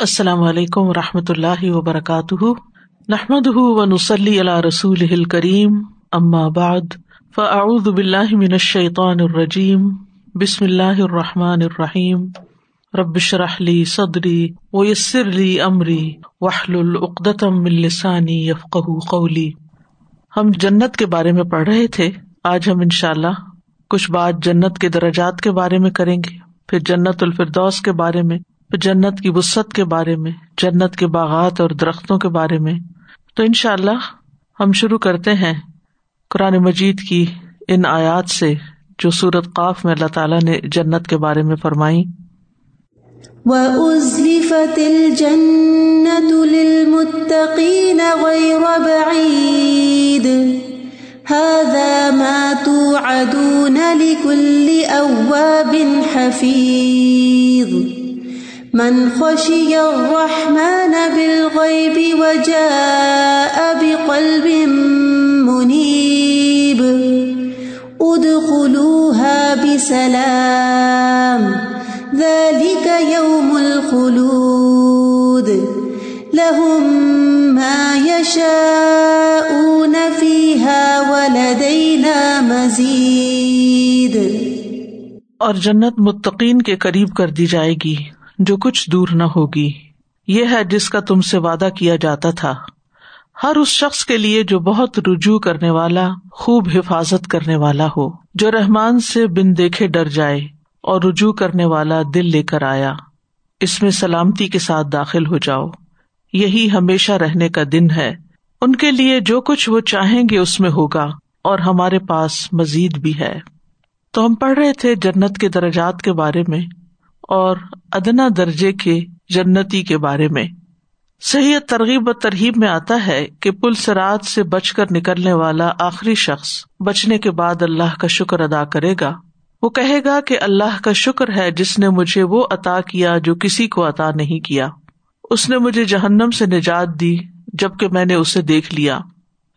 السلام علیکم و رحمۃ اللہ وبرکاتہ۔ نحمد نسلی رسول کریم بعد، فاعوذ باللہ من الشیطان الرجیم، بسم اللہ الرحمٰن الرحیم۔ ربش رحلی صدری ویسر علی عمری وحل العقدم السانی یفق قولی۔ ہم جنت کے بارے میں پڑھ رہے تھے۔ آج ہم ان شاء اللہ کچھ بات جنت کے درجات کے بارے میں کریں گے۔ پھر جنت الفردوس کے بارے میں جنت کی وسط کے بارے میں، جنت کے باغات اور درختوں کے بارے میں۔ تو ان شاء اللہ ہم شروع کرتے ہیں قرآن مجید کی ان آیات سے جو سورت قاف میں اللہ تعالیٰ نے جنت کے بارے میں فرمائی۔ من خشي الرحمن بالغيب وجاء بقلب منيب ادخلوها بسلام ذلك يوم الخلود لهم ما يشاءون فيها ولدينا مزيد اور جنت متقین کے قریب کر دی جائے گی۔ جو کچھ دور نہ ہوگی۔ یہ ہے جس کا تم سے وعدہ کیا جاتا تھا۔ ہر اس شخص کے لیے جو بہت رجوع کرنے والا، خوب حفاظت کرنے والا ہو، جو رحمان سے بن دیکھے ڈر جائے اور رجوع کرنے والا دل لے کر آیا۔ اس میں سلامتی کے ساتھ داخل ہو جاؤ۔ یہی ہمیشہ رہنے کا دن ہے۔ ان کے لیے جو کچھ وہ چاہیں گے اس میں ہوگا اور ہمارے پاس مزید بھی ہے۔ تو ہم پڑھ رہے تھے جنت کے درجات کے بارے میں۔ اور ادنا درجے کے جنتی کے بارے میں۔ صحیح ترغیب و ترغیب میں آتا ہے کہ پل سرات سے بچ کر نکلنے والا آخری شخص بچنے کے بعد اللہ کا شکر ادا کرے گا۔ وہ کہے گا کہ اللہ کا شکر ہے جس نے مجھے وہ عطا کیا جو کسی کو عطا نہیں کیا۔ اس نے مجھے جہنم سے نجات دی جبکہ میں نے اسے دیکھ لیا۔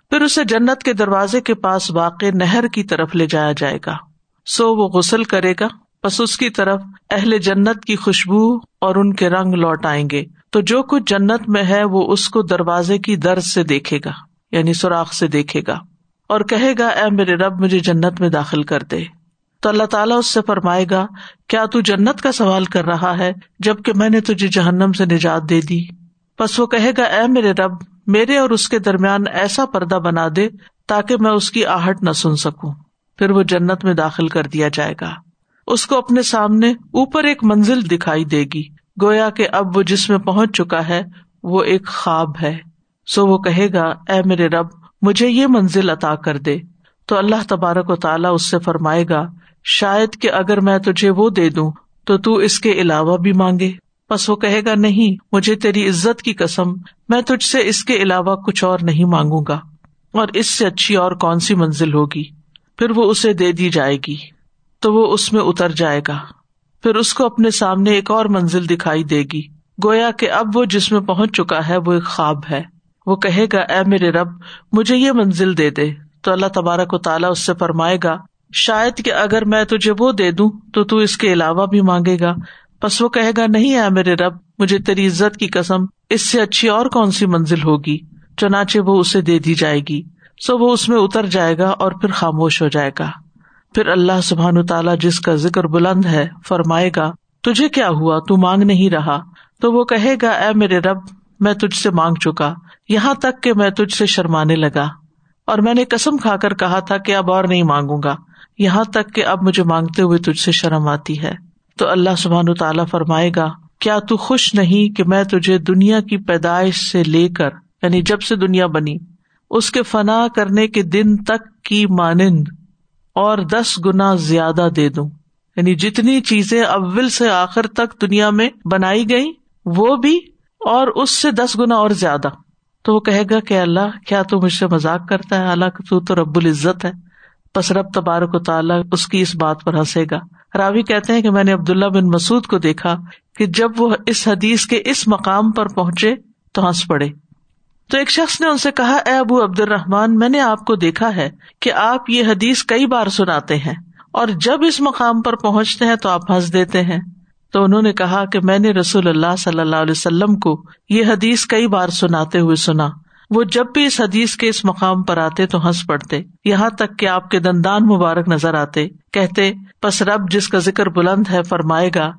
پھر اسے جنت کے دروازے کے پاس واقع نہر کی طرف لے جایا جائے گا۔ سو وہ غسل کرے گا۔ بس اس کی طرف اہل جنت کی خوشبو اور ان کے رنگ لوٹ آئیں گے۔ تو جو کچھ جنت میں ہے وہ اس کو دروازے کی درد سے دیکھے گا یعنی سوراخ سے دیکھے گا اور کہے گا، اے میرے رب، مجھے جنت میں داخل کر دے۔ تو اللہ تعالیٰ اس سے فرمائے گا، کیا تو جنت کا سوال کر رہا ہے جبکہ میں نے تجھے جہنم سے نجات دے دی؟ بس وہ کہے گا، اے میرے رب، میرے اور اس کے درمیان ایسا پردہ بنا دے تاکہ میں اس کی آہٹ نہ سن سکوں۔ پھر وہ جنت میں داخل کر دیا جائے گا۔ اس کو اپنے سامنے اوپر ایک منزل دکھائی دے گی۔ گویا کہ اب وہ جس میں پہنچ چکا ہے، وہ ایک خواب ہے۔ سو وہ کہے گا، اے میرے رب، مجھے یہ منزل عطا کر دے۔ تو اللہ تبارک و تعالیٰ اس سے فرمائے گا، شاید کہ اگر میں تجھے وہ دے دوں، تو تو اس کے علاوہ بھی مانگے۔ بس وہ کہے گا، نہیں، مجھے تیری عزت کی قسم، میں تجھ سے اس کے علاوہ کچھ اور نہیں مانگوں گا۔ اور اس سے اچھی اور کون سی منزل ہوگی؟ پھر وہ اسے دے دی جائے گی۔ تو وہ اس میں اتر جائے گا۔ پھر اس کو اپنے سامنے ایک اور منزل دکھائی دے گی۔ گویا کہ اب وہ جس میں پہنچ چکا ہے وہ ایک خواب ہے۔ وہ کہے گا، اے میرے رب، مجھے یہ منزل دے دے۔ تو اللہ تبارک و تعالیٰ اس سے فرمائے گا، شاید کہ اگر میں تجھے وہ دے دوں تو تو اس کے علاوہ بھی مانگے گا۔ بس وہ کہے گا، نہیں اے میرے رب، مجھے تیری عزت کی قسم، اس سے اچھی اور کون سی منزل ہوگی؟ چنانچہ وہ اسے دے دی جائے گی۔ سو وہ اس میں اتر جائے گا اور پھر خاموش ہو جائے گا۔ پھر اللہ سبحان تعالیٰ جس کا ذکر بلند ہے فرمائے گا، تجھے کیا ہوا؟ تو مانگ نہیں رہا۔ تو وہ کہے گا، اے میرے رب، میں تجھ سے مانگ چکا۔ یہاں تک کہ میں تجھ سے شرمانے لگا۔ اور میں نے کسم کھا کر کہا تھا کہ اب اور نہیں مانگوں گا۔ یہاں تک کہ اب مجھے مانگتے ہوئے تجھ سے شرم آتی ہے۔ تو اللہ سبحان تعالیٰ فرمائے گا، کیا تو خوش نہیں کہ میں تجھے دنیا کی پیدائش سے لے کر یعنی جب سے دنیا بنی، اس کے فنا کرنے کے دن تک کی مانند اور دس گنا زیادہ دے دوں۔ یعنی جتنی چیزیں اول سے آخر تک دنیا میں بنائی گئی وہ بھی اور اس سے دس گنا اور زیادہ۔ تو وہ کہے گا کہ اللہ، کیا تو مجھ سے مذاق کرتا ہے؟ حالانکہ تو تو رب العزت ہے۔ بس رب تبارک و تعالیٰ اس کی اس بات پر ہنسے گا۔ راوی کہتے ہیں کہ میں نے عبداللہ بن مسعد کو دیکھا کہ جب وہ اس حدیث کے اس مقام پر پہنچے تو ہنس پڑے۔ تو ایک شخص نے ان سے کہا، اے ابو عبد الرحمان میں نے آپ کو دیکھا ہے کہ آپ یہ حدیث کئی بار سناتے ہیں اور جب اس مقام پر پہنچتے ہیں تو آپ ہنس دیتے ہیں. تو انہوں نے کہا کہ میں نے رسول اللہ صلی اللہ علیہ وسلم کو یہ حدیث کئی بار سناتے ہوئے سنا۔ وہ جب بھی اس حدیث کے اس مقام پر آتے تو ہنس پڑتے۔ یہاں تک کہ آپ کے دندان مبارک نظر آتے۔ کہتے، پس رب جس کا ذکر بلند ہے فرمائے گا،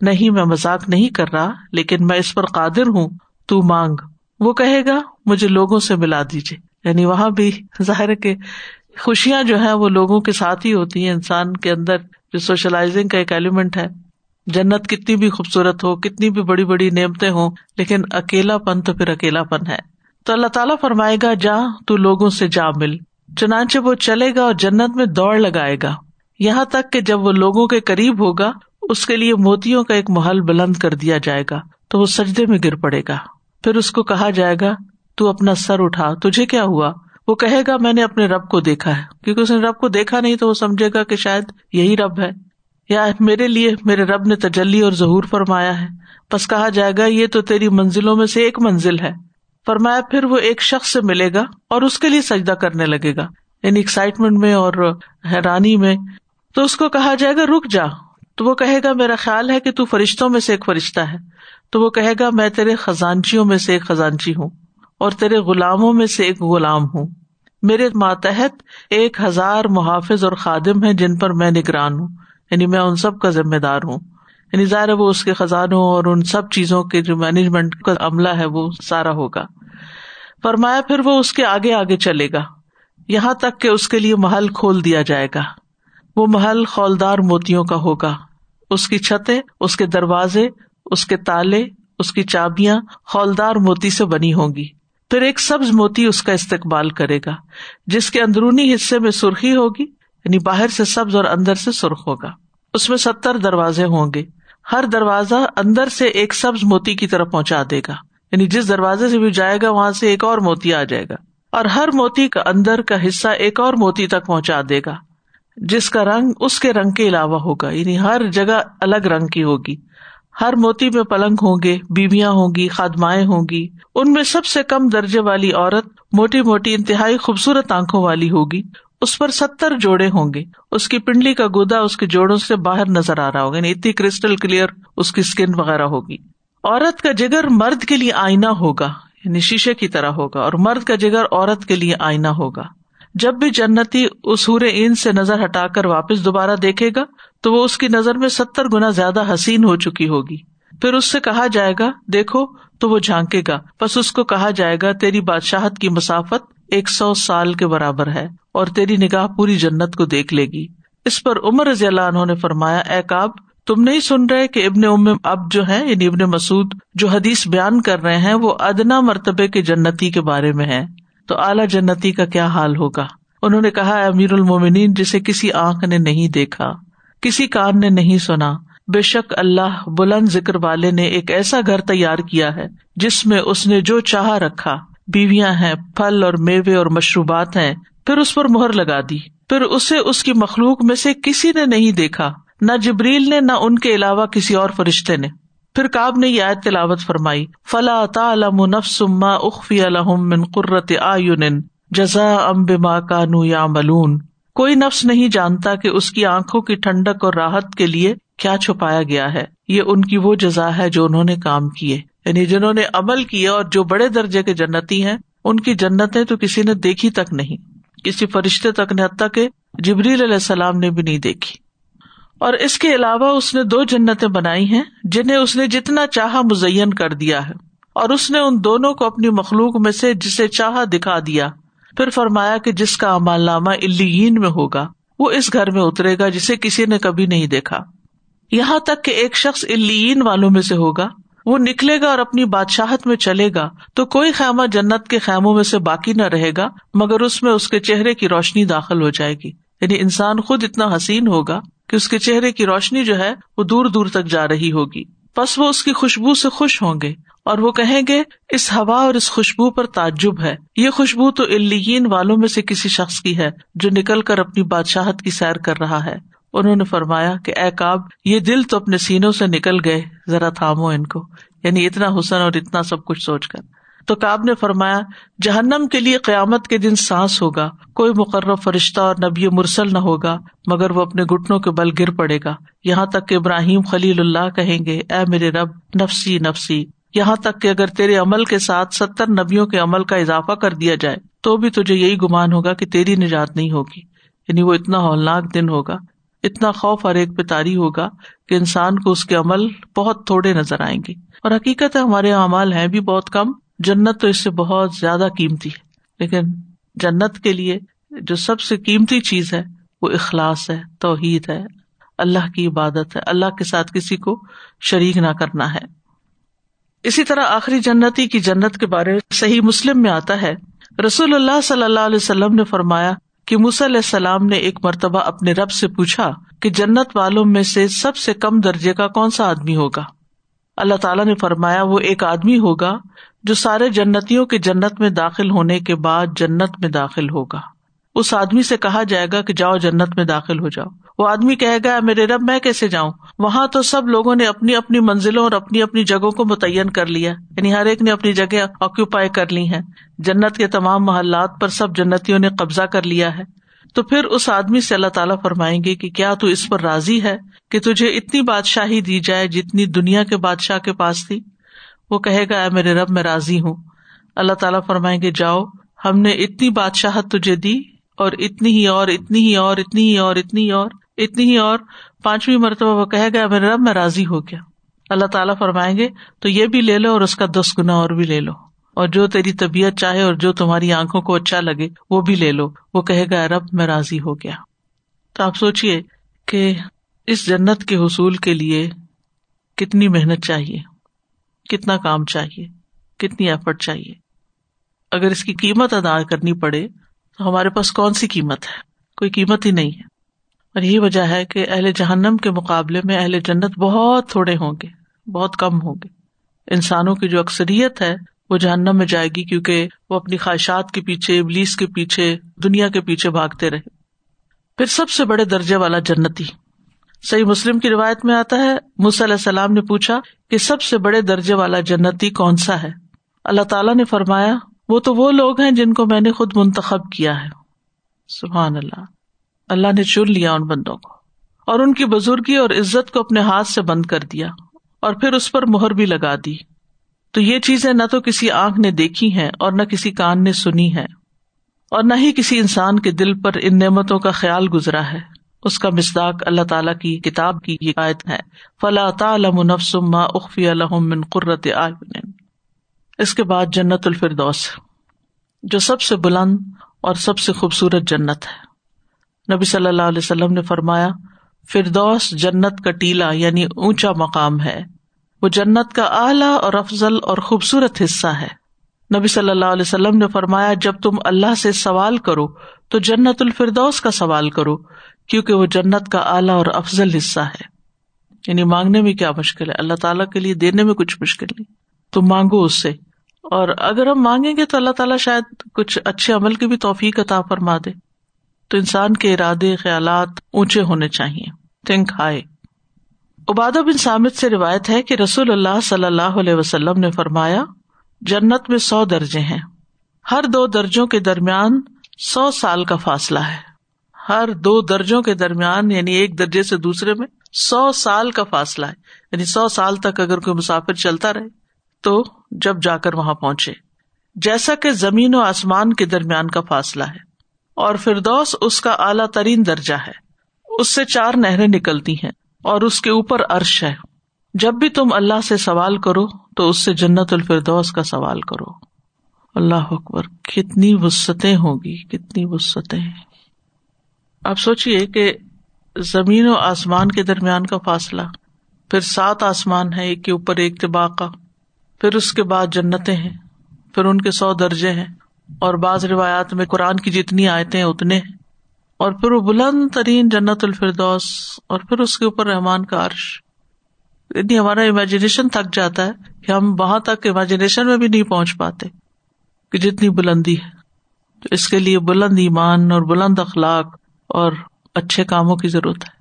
نہیں میں مزاق نہیں کر رہا، لیکن میں اس پر قادر ہوں، تو مانگ۔ وہ کہے گا، مجھے لوگوں سے ملا دیجیے یعنی وہاں بھی ظاہر کے خوشیاں جو ہے وہ لوگوں کے ساتھ ہی ہوتی ہیں۔ انسان کے اندر جو سوشلائزنگ کا ایک ایلیمنٹ ہے، جنت کتنی بھی خوبصورت ہو، کتنی بھی بڑی بڑی نعمتیں ہوں، لیکن اکیلا پن تو پھر اکیلا پن ہے۔ تو اللہ تعالیٰ فرمائے گا، جا، تو لوگوں سے جا مل۔ چنانچہ وہ چلے گا اور جنت میں دوڑ لگائے گا۔ یہاں تک کہ جب وہ لوگوں کے قریب ہوگا، اس کے لیے موتیوں کا ایک محل بلند کر دیا جائے گا۔ تو وہ سجدے میں گر پڑے گا۔ پھر اس کو کہا جائے گا، تو اپنا سر اٹھا، تجھے کیا ہوا؟ وہ کہے گا، میں نے اپنے رب کو دیکھا ہے۔ کیونکہ اس نے رب کو دیکھا نہیں تو وہ سمجھے گا کہ شاید یہی رب ہے۔ یا میرے لیے میرے رب نے تجلی اور ظہور فرمایا ہے۔ بس کہا جائے گا، یہ تو تیری منزلوں میں سے ایک منزل ہے۔ فرمایا، پھر وہ ایک شخص سے ملے گا اور اس کے لیے سجدہ کرنے لگے گا۔ یعنی ایکسائٹمنٹ میں اور حیرانی میں۔ تو اس کو کہا جائے گا، رک جا۔ تو وہ کہے گا، میرا خیال ہے کہ تو فرشتوں میں سے ایک فرشتہ ہے۔ تو وہ کہے گا، میں تیرے خزانچیوں میں سے ایک خزانچی ہوں اور تیرے غلاموں میں سے ایک غلام ہوں۔ میرے ماتحت ایک ہزار محافظ اور خادم ہے جن پر میں نگران ہوں۔ یعنی میں ان سب کا ذمہ دار ہوں۔ یعنی ظاہر وہ اس کے خزانوں اور ان سب چیزوں کے جو مینجمنٹ کا عملہ ہے وہ سارا ہوگا۔ فرمایا، پھر وہ اس کے آگے آگے چلے گا۔ یہاں تک کہ اس کے لیے محل کھول دیا جائے گا۔ وہ محل خولدار موتیوں کا ہوگا۔ اس کی چھتیں، اس کے دروازے اس کے تالے، اس کی چابیاں خولدار موتی سے بنی ہوں گی۔ پھر ایک سبز موتی اس کا استقبال کرے گا، جس کے اندرونی حصے میں سرخی ہوگی یعنی باہر سے سبز اور اندر سے سرخ ہوگا۔ اس میں ستر دروازے ہوں گے۔ ہر دروازہ اندر سے ایک سبز موتی کی طرف پہنچا دے گا۔ یعنی جس دروازے سے بھی جائے گا، وہاں سے ایک اور موتی آ جائے گا۔ اور ہر موتی کا اندر کا حصہ ایک اور موتی تک پہنچا دے گا، جس کا رنگ اس کے رنگ کے علاوہ ہوگا۔ یعنی ہر جگہ الگ رنگ کی ہوگی۔ ہر موتی میں پلنگ ہوں گے، بیویاں ہوں گی، خادمائیں ہوں گی۔ ان میں سب سے کم درجے والی عورت موٹی موٹی انتہائی خوبصورت آنکھوں والی ہوگی۔ اس پر ستر جوڑے ہوں گے۔ اس کی پنڈلی کا گودا اس کے جوڑوں سے باہر نظر آ رہا ہوگا یعنی اتنی کرسٹل کلیئر اس کی اسکن وغیرہ ہوگی۔ عورت کا جگر مرد کے لیے آئینہ ہوگا یعنی شیشے کی طرح ہوگا، اور مرد کا جگر عورت کے لیے آئینہ ہوگا۔ جب بھی جنتی اس این سے نظر ہٹا کر واپس دوبارہ دیکھے گا، تو وہ اس کی نظر میں ستر گنا زیادہ حسین ہو چکی ہوگی۔ پھر اس سے کہا جائے گا، دیکھو، تو وہ جھانکے گا۔ بس اس کو کہا جائے گا، تیری بادشاہت کی مسافت ایک سو سال کے برابر ہے اور تیری نگاہ پوری جنت کو دیکھ لے گی۔ اس پر عمر رضی اللہ عنہ نے فرمایا، اے کاب تم نہیں سن رہے کہ ابن ام اب جو ہے یعنی ابن مسعد جو حدیث بیان کر رہے ہیں، وہ ادنا مرتبے کے جنتی کے بارے میں ہے تو اعلیٰ جنتی کا کیا حال ہوگا؟ انہوں نے کہا امیر المومنین، جسے کسی آنکھ نے نہیں دیکھا، کسی کان نے نہیں سنا، بے شک اللہ بلند ذکر والے نے ایک ایسا گھر تیار کیا ہے، جس میں اس نے جو چاہ رکھا، بیویاں ہیں، پھل اور میوے اور مشروبات ہیں، پھر اس پر مہر لگا دی، پھر اسے اس کی مخلوق میں سے کسی نے نہیں دیکھا، نہ جبریل نے، نہ ان کے علاوہ کسی اور فرشتے نے۔ پھر کاب نے یہ آیت تلاوت فرمائی، فلا تعلم نفس ما اخفی لهم من قرۃ اعین جزاء بما كانوا يعملون۔ کوئی نفس نہیں جانتا کہ اس کی آنکھوں کی ٹھنڈک اور راحت کے لیے کیا چھپایا گیا ہے۔ یہ ان کی وہ جزا ہے جو انہوں نے کام کیے۔ یعنی جنہوں نے عمل کیا اور جو بڑے درجے کے جنتی ہیں، ان کی جنتیں تو کسی نے دیکھی تک نہیں۔ کسی فرشتے تک نے حتیٰ کہ جبریل علیہ السلام نے بھی نہیں دیکھی۔ اور اس کے علاوہ اس نے دو جنتیں بنائی ہیں جنہیں اس نے جتنا چاہا مزین کر دیا ہے۔ اور اس نے ان دونوں کو اپنی مخلوق میں سے جسے چاہا دکھا دیا۔ پھر فرمایا کہ جس کا امال نامہ الین میں ہوگا، وہ اس گھر میں اترے گا جسے کسی نے کبھی نہیں دیکھا۔ یہاں تک کہ ایک شخص الین والوں میں سے ہوگا۔ وہ نکلے گا اور اپنی بادشاہت میں چلے گا۔ تو کوئی خیمہ جنت کے خیموں میں سے باقی نہ رہے گا، مگر اس میں اس کے چہرے کی روشنی داخل ہو جائے گی۔ یعنی انسان خود اتنا حسین ہوگا۔ کہ اس کے چہرے کی روشنی جو ہے وہ دور دور تک جا رہی ہوگی۔ بس وہ اس کی خوشبو سے خوش ہوں گے اور وہ کہیں گے، اس ہوا اور اس خوشبو پر تعجب ہے۔ یہ خوشبو تو الین والوں میں سے کسی شخص کی ہے جو نکل کر اپنی بادشاہت کی سیر کر رہا ہے۔ انہوں نے فرمایا کہ، اے کاب یہ دل تو اپنے سینوں سے نکل گئے، ذرا تھامو ان کو۔ یعنی اتنا حسن اور اتنا سب کچھ سوچ کر۔ تو کاب نے فرمایا، جہنم کے لیے قیامت کے دن سانس ہوگا، کوئی مقرر فرشتہ اور نبی مرسل نہ ہوگا، مگر وہ اپنے گٹنوں کے بل گر پڑے گا۔ یہاں تک کہ ابراہیم خلیل اللہ کہیں گے، اے میرے رب، نفسی نفسی۔ یہاں تک کہ اگر تیرے عمل کے ساتھ ستر نبیوں کے عمل کا اضافہ کر دیا جائے، تو بھی تجھے یہی گمان ہوگا کہ تیری نجات نہیں ہوگی۔ یعنی وہ اتنا ہولناک دن ہوگا، اتنا خوف ہر ایک پہ تاری ہوگا کہ انسان کو اس کے عمل بہت تھوڑے نظر آئیں گے۔ اور حقیقت ہے، ہمارے اعمال ہیں بھی بہت کم۔ جنت تو اس سے بہت زیادہ قیمتی ہے، لیکن جنت کے لیے جو سب سے قیمتی چیز ہے، وہ اخلاص ہے، توحید ہے، اللہ کی عبادت ہے، اللہ کے ساتھ کسی کو شریک نہ کرنا ہے۔ اسی طرح آخری جنتی کی جنت کے بارے میں صحیح مسلم میں آتا ہے، رسول اللہ صلی اللہ علیہ وسلم نے فرمایا کہ علیہ السلام نے ایک مرتبہ اپنے رب سے پوچھا کہ جنت والوں میں سے سب سے کم درجے کا کون سا آدمی ہوگا؟ اللہ تعالیٰ نے فرمایا، وہ ایک آدمی ہوگا جو سارے جنتیوں کے جنت میں داخل ہونے کے بعد جنت میں داخل ہوگا۔ اس آدمی سے کہا جائے گا کہ جاؤ جنت میں داخل ہو جاؤ۔ وہ آدمی کہے گا، میرے رب، میں کیسے جاؤں؟ وہاں تو سب لوگوں نے اپنی اپنی منزلوں اور اپنی اپنی جگہوں کو متعین کر لیا۔ یعنی ہر ایک نے اپنی جگہ آکوپائی کر لی ہے جنت کے تمام محلات پر سب جنتیوں نے قبضہ کر لیا ہے۔ تو پھر اس آدمی سے اللہ تعالیٰ فرمائیں گے کہ کیا تو اس پر راضی ہے کہ تجھے اتنی بادشاہی دی جائے جتنی دنیا کے بادشاہ کے پاس تھی؟ وہ کہے گا، اے میرے رب، میں راضی ہوں۔ اللہ تعالیٰ فرمائیں گے، جاؤ، ہم نے اتنی بادشاہت تجھے دی اور اتنی ہی اور، اتنی ہی اور، اتنی ہی اور، اتنی ہی اور، اتنی ہی اور۔ پانچویں مرتبہ وہ کہے گا میرے رب، میں راضی ہو گیا۔ اللہ تعالیٰ فرمائیں گے، تو یہ بھی لے لو اور اس کا دس گنا اور بھی لے لو۔ اور جو تیری طبیعت چاہے اور جو تمہاری آنکھوں کو اچھا لگے، وہ بھی لے لو۔ وہ کہے گا رب، میں راضی ہو گیا۔ تو آپ سوچیے کہ اس جنت کے حصول کے لیے کتنی محنت چاہیے، کتنا کام چاہیے، کتنی ایفرٹ چاہیے۔ اگر اس کی قیمت ادا کرنی پڑے، تو ہمارے پاس کون سی قیمت ہے؟ کوئی قیمت ہی نہیں ہے۔ اور یہی وجہ ہے کہ اہل جہنم کے مقابلے میں اہل جنت بہت تھوڑے ہوں گے، بہت کم ہوں گے۔ انسانوں کی جو اکثریت ہے وہ جہنم میں جائے گی کیونکہ وہ اپنی خواہشات کے پیچھے، ابلیس کے پیچھے، دنیا کے پیچھے بھاگتے رہے۔ پھر سب سے بڑے درجے والا جنتی۔ صحیح مسلم کی روایت میں آتا ہے مس علیہ السلام نے پوچھا کہ سب سے بڑے درجے والا جنتی کون سا ہے؟ اللہ تعالیٰ نے فرمایا، وہ تو وہ لوگ ہیں جن کو میں نے خود منتخب کیا ہے۔ سبحان اللہ۔ اللہ نے چن لیا ان بندوں کو۔ اور ان کی بزرگی اور عزت کو اپنے ہاتھ سے بند کر دیا۔ اور پھر اس پر مہر بھی لگا دی۔ تو یہ چیزیں نہ تو کسی آنکھ نے دیکھی ہے اور نہ کسی کان نے سنی ہے اور نہ ہی کسی انسان کے دل پر ان نعمتوں کا خیال گزرا ہے۔ اس کا مسداق اللہ تعالیٰ کی کتاب کی حکایت ہے۔ فلا تعلم نفس ما اخفی الحم من قرت اعین اس کے بعد جنت الفردوس، جو سب سے بلند اور سب سے خوبصورت جنت ہے۔ نبی صلی اللہ علیہ وسلم نے فرمایا، فردوس جنت کا ٹیلا یعنی اونچا مقام ہے۔ وہ جنت کا اعلیٰ اور افضل اور خوبصورت حصہ ہے۔ نبی صلی اللہ علیہ وسلم نے فرمایا، جب تم اللہ سے سوال کرو، تو جنت الفردوس کا سوال کرو، کیونکہ وہ جنت کا اعلیٰ اور افضل حصہ ہے۔ یعنی مانگنے میں کیا مشکل ہے؟ اللہ تعالیٰ کے لیے دینے میں کچھ مشکل نہیں۔ تم مانگو اس سے۔ اور اگر ہم مانگیں گے تو اللہ تعالیٰ شاید کچھ اچھے عمل کی بھی توفیق عطا فرما دے۔ تو انسان کے ارادے، خیالات اونچے ہونے چاہیے تھنک ہائی عباد بن سامد سے روایت ہے کہ رسول اللہ صلی اللہ علیہ وسلم نے فرمایا، جنت میں سو درجے ہیں۔ ہر دو درجوں کے درمیان سو سال کا فاصلہ ہے۔ ہر دو درجوں کے درمیان یعنی ایک درجے سے دوسرے میں سو سال کا فاصلہ ہے۔ یعنی سو سال تک اگر کوئی مسافر چلتا رہے، تو جب جا کر وہاں پہنچے۔ جیسا کہ زمین و آسمان کے درمیان کا فاصلہ ہے، اور فردوس اس کا اعلیٰ ترین درجہ ہے۔ اس سے چار نہریں نکلتی ہیں۔ اور اس کے اوپر عرش ہے۔ جب بھی تم اللہ سے سوال کرو، تو اس سے جنت الفردوس کا سوال کرو۔ اللہ اکبر، کتنی وسطیں ہوگی، کتنی وسطیں آپ سوچیے کہ زمین و آسمان کے درمیان کا فاصلہ، پھر سات آسمان ہے ایک کے اوپر ایک کا۔ پھر اس کے بعد جنتیں ہیں، پھر ان کے سو درجے ہیں۔ اور بعض روایات میں قرآن کی جتنی آیتیں اتنے ہیں۔ اور پھر وہ بلند ترین جنت الفردوس اور پھر اس کے اوپر رحمان کا عرش۔ اتنی ہمارا امیجنیشن تھک جاتا ہے کہ ہم وہاں تک امیجنیشن میں بھی نہیں پہنچ پاتے کہ جتنی بلندی ہے۔ تو اس کے لیے بلند ایمان اور بلند اخلاق اور اچھے کاموں کی ضرورت ہے۔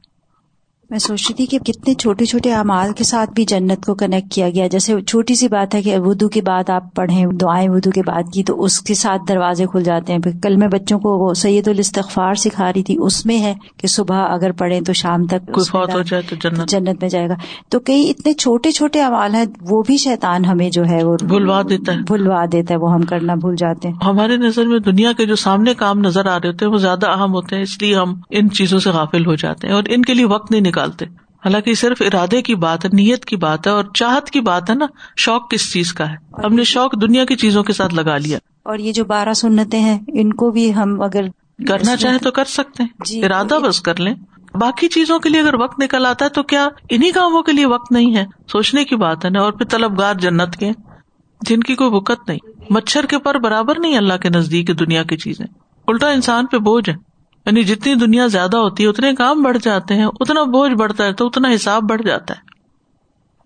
میں سوچ رہی تھی کہ کتنے چھوٹے چھوٹے اعمال کے ساتھ بھی جنت کو کنیکٹ کیا گیا۔ جیسے چھوٹی سی بات ہے کہ ودو کے بعد آپ پڑھیں دعائیں ودو کے بعد کی تو اس کے ساتھ دروازے کھل جاتے ہیں۔ کل میں بچوں کو وہ سید الاستغفار سکھا رہی تھی اس میں ہے کہ صبح اگر پڑھیں تو شام تک ہو جائے تو جنت جنت میں جائے گا۔ تو کئی اتنے چھوٹے چھوٹے اعمال ہیں وہ بھی شیطان ہمیں جو ہے وہ بھلوا دیتا ہے۔ بھلوا دیتا ہے وہ ہم کرنا بھول جاتے ہیں۔ ہماری نظر میں دنیا کے جو سامنے کام نظر آ رہے ہوتے ہیں وہ زیادہ اہم ہوتے ہیں اس لیے ہم ان چیزوں سے غافل ہو جاتے ہیں اور ان کے لیے وقت نہیں نکالتے۔ حالانکہ صرف ارادے کی بات ہے نیت کی بات ہے اور چاہت کی بات ہے نا شوق کس چیز کا ہے؟ ہم نے شوق دنیا کی چیزوں کے ساتھ لگا لیا۔ اور یہ جو بارہ سنتے ہیں ان کو بھی ہم اگر کرنا چاہیں تو کر سکتے ہیں۔ جی ارادہ بس کر لیں۔ باقی چیزوں کے لیے اگر وقت نکل آتا ہے تو کیا انہیں کاموں کے لیے وقت نہیں ہے؟ سوچنے کی بات ہے نا اور پھر طلبگار جنت کے جن کی کوئی وقت نہیں۔ مچھر کے پر برابر نہیں اللہ کے نزدیک دنیا کی چیزیں۔ الٹا انسان پہ بوجھ ہے۔ یعنی جتنی دنیا زیادہ ہوتی ہے، اتنے کام بڑھ جاتے ہیں، اتنا بوجھ بڑھتا ہے تو اتنا حساب بڑھ جاتا ہے۔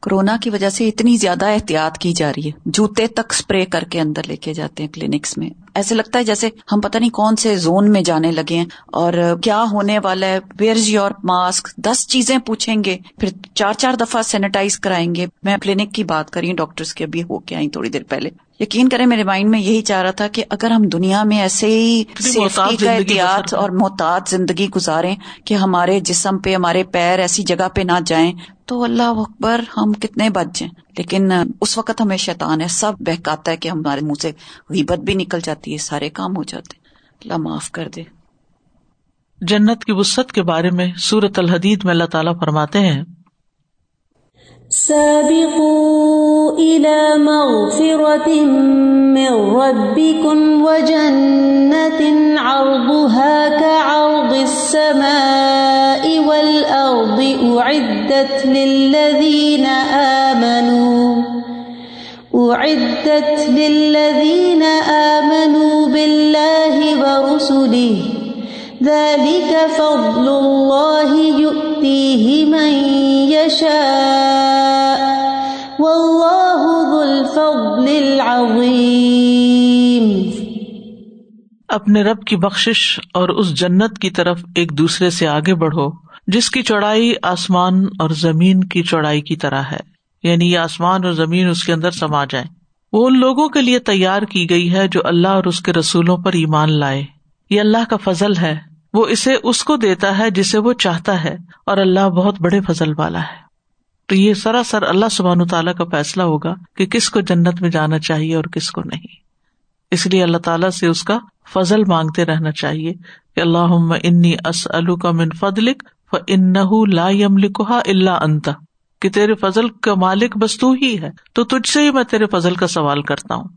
کورونا کی وجہ سے اتنی زیادہ احتیاط کی جا رہی ہے۔ جوتے تک اسپرے کر کے اندر لے کے جاتے ہیں کلینکس میں۔ ایسے لگتا ہے جیسے ہم پتہ نہیں کون سے زون میں جانے لگے ہیں اور کیا ہونے والا ہے۔ ویئر از یور ماسک دس چیزیں پوچھیں گے، پھر چار چار دفعہ سینیٹائز کرائیں گے۔ میں کلینک کی بات کری ڈاکٹرس کے ابھی ہو کے آئی تھوڑی دیر پہلے۔ یقین کریں میرے مائنڈ میں یہی چاہ رہا تھا کہ اگر ہم دنیا میں ایسے ہی سیفٹی کا احتیاط اور محتاط زندگی گزارے کہ ہمارے جسم پہ ہمارے پیر ایسی جگہ پہ نہ جائیں تو اللہ اکبر ہم کتنے بچ جائیں۔ لیکن اس وقت ہمیں شیطان ہے سب بہکاتا ہے کہ ہمارے منہ سے غیبت بھی نکل جاتی ہے سارے کام ہو جاتے اللہ معاف کر دے۔ جنت کی وسط کے بارے میں سورت الحدید میں اللہ تعالیٰ فرماتے ہیں سابقوا إلى مغفرة من ربكم وجنة عرضها كعرض السماء والأرض أعدت للذين آمنوا أعدت للذين آمنوا بالله ورسله ذلك فضل الله يؤتيه من يشاء. اپنے رب کی بخش اور اس جنت کی طرف ایک دوسرے سے آگے بڑھو، جس کی چوڑائی آسمان اور زمین کی چوڑائی کی طرح ہے۔ یعنی یہ آسمان اور زمین اس کے اندر سما جائے وہ ان لوگوں کے لیے تیار کی گئی ہے جو اللہ اور اس کے رسولوں پر ایمان لائے۔ یہ اللہ کا فضل ہے۔ وہ اسے اس کو دیتا ہے جسے وہ چاہتا ہے، اور اللہ بہت بڑے فضل والا ہے۔ تو یہ سراسر اللہ سبحان تعالیٰ کا فیصلہ ہوگا کہ کس کو جنت میں جانا چاہیے اور کس کو نہیں۔ اس لیے اللہ تعالیٰ سے اس کا فضل مانگتے رہنا چاہیے کہ اللہ انی اس کا من فضلک ان لا لکھا اللہ انتا کہ تیرے فضل کا مالک بس تو ہی ہے، تو تجھ سے ہی میں تیرے فضل کا سوال کرتا ہوں۔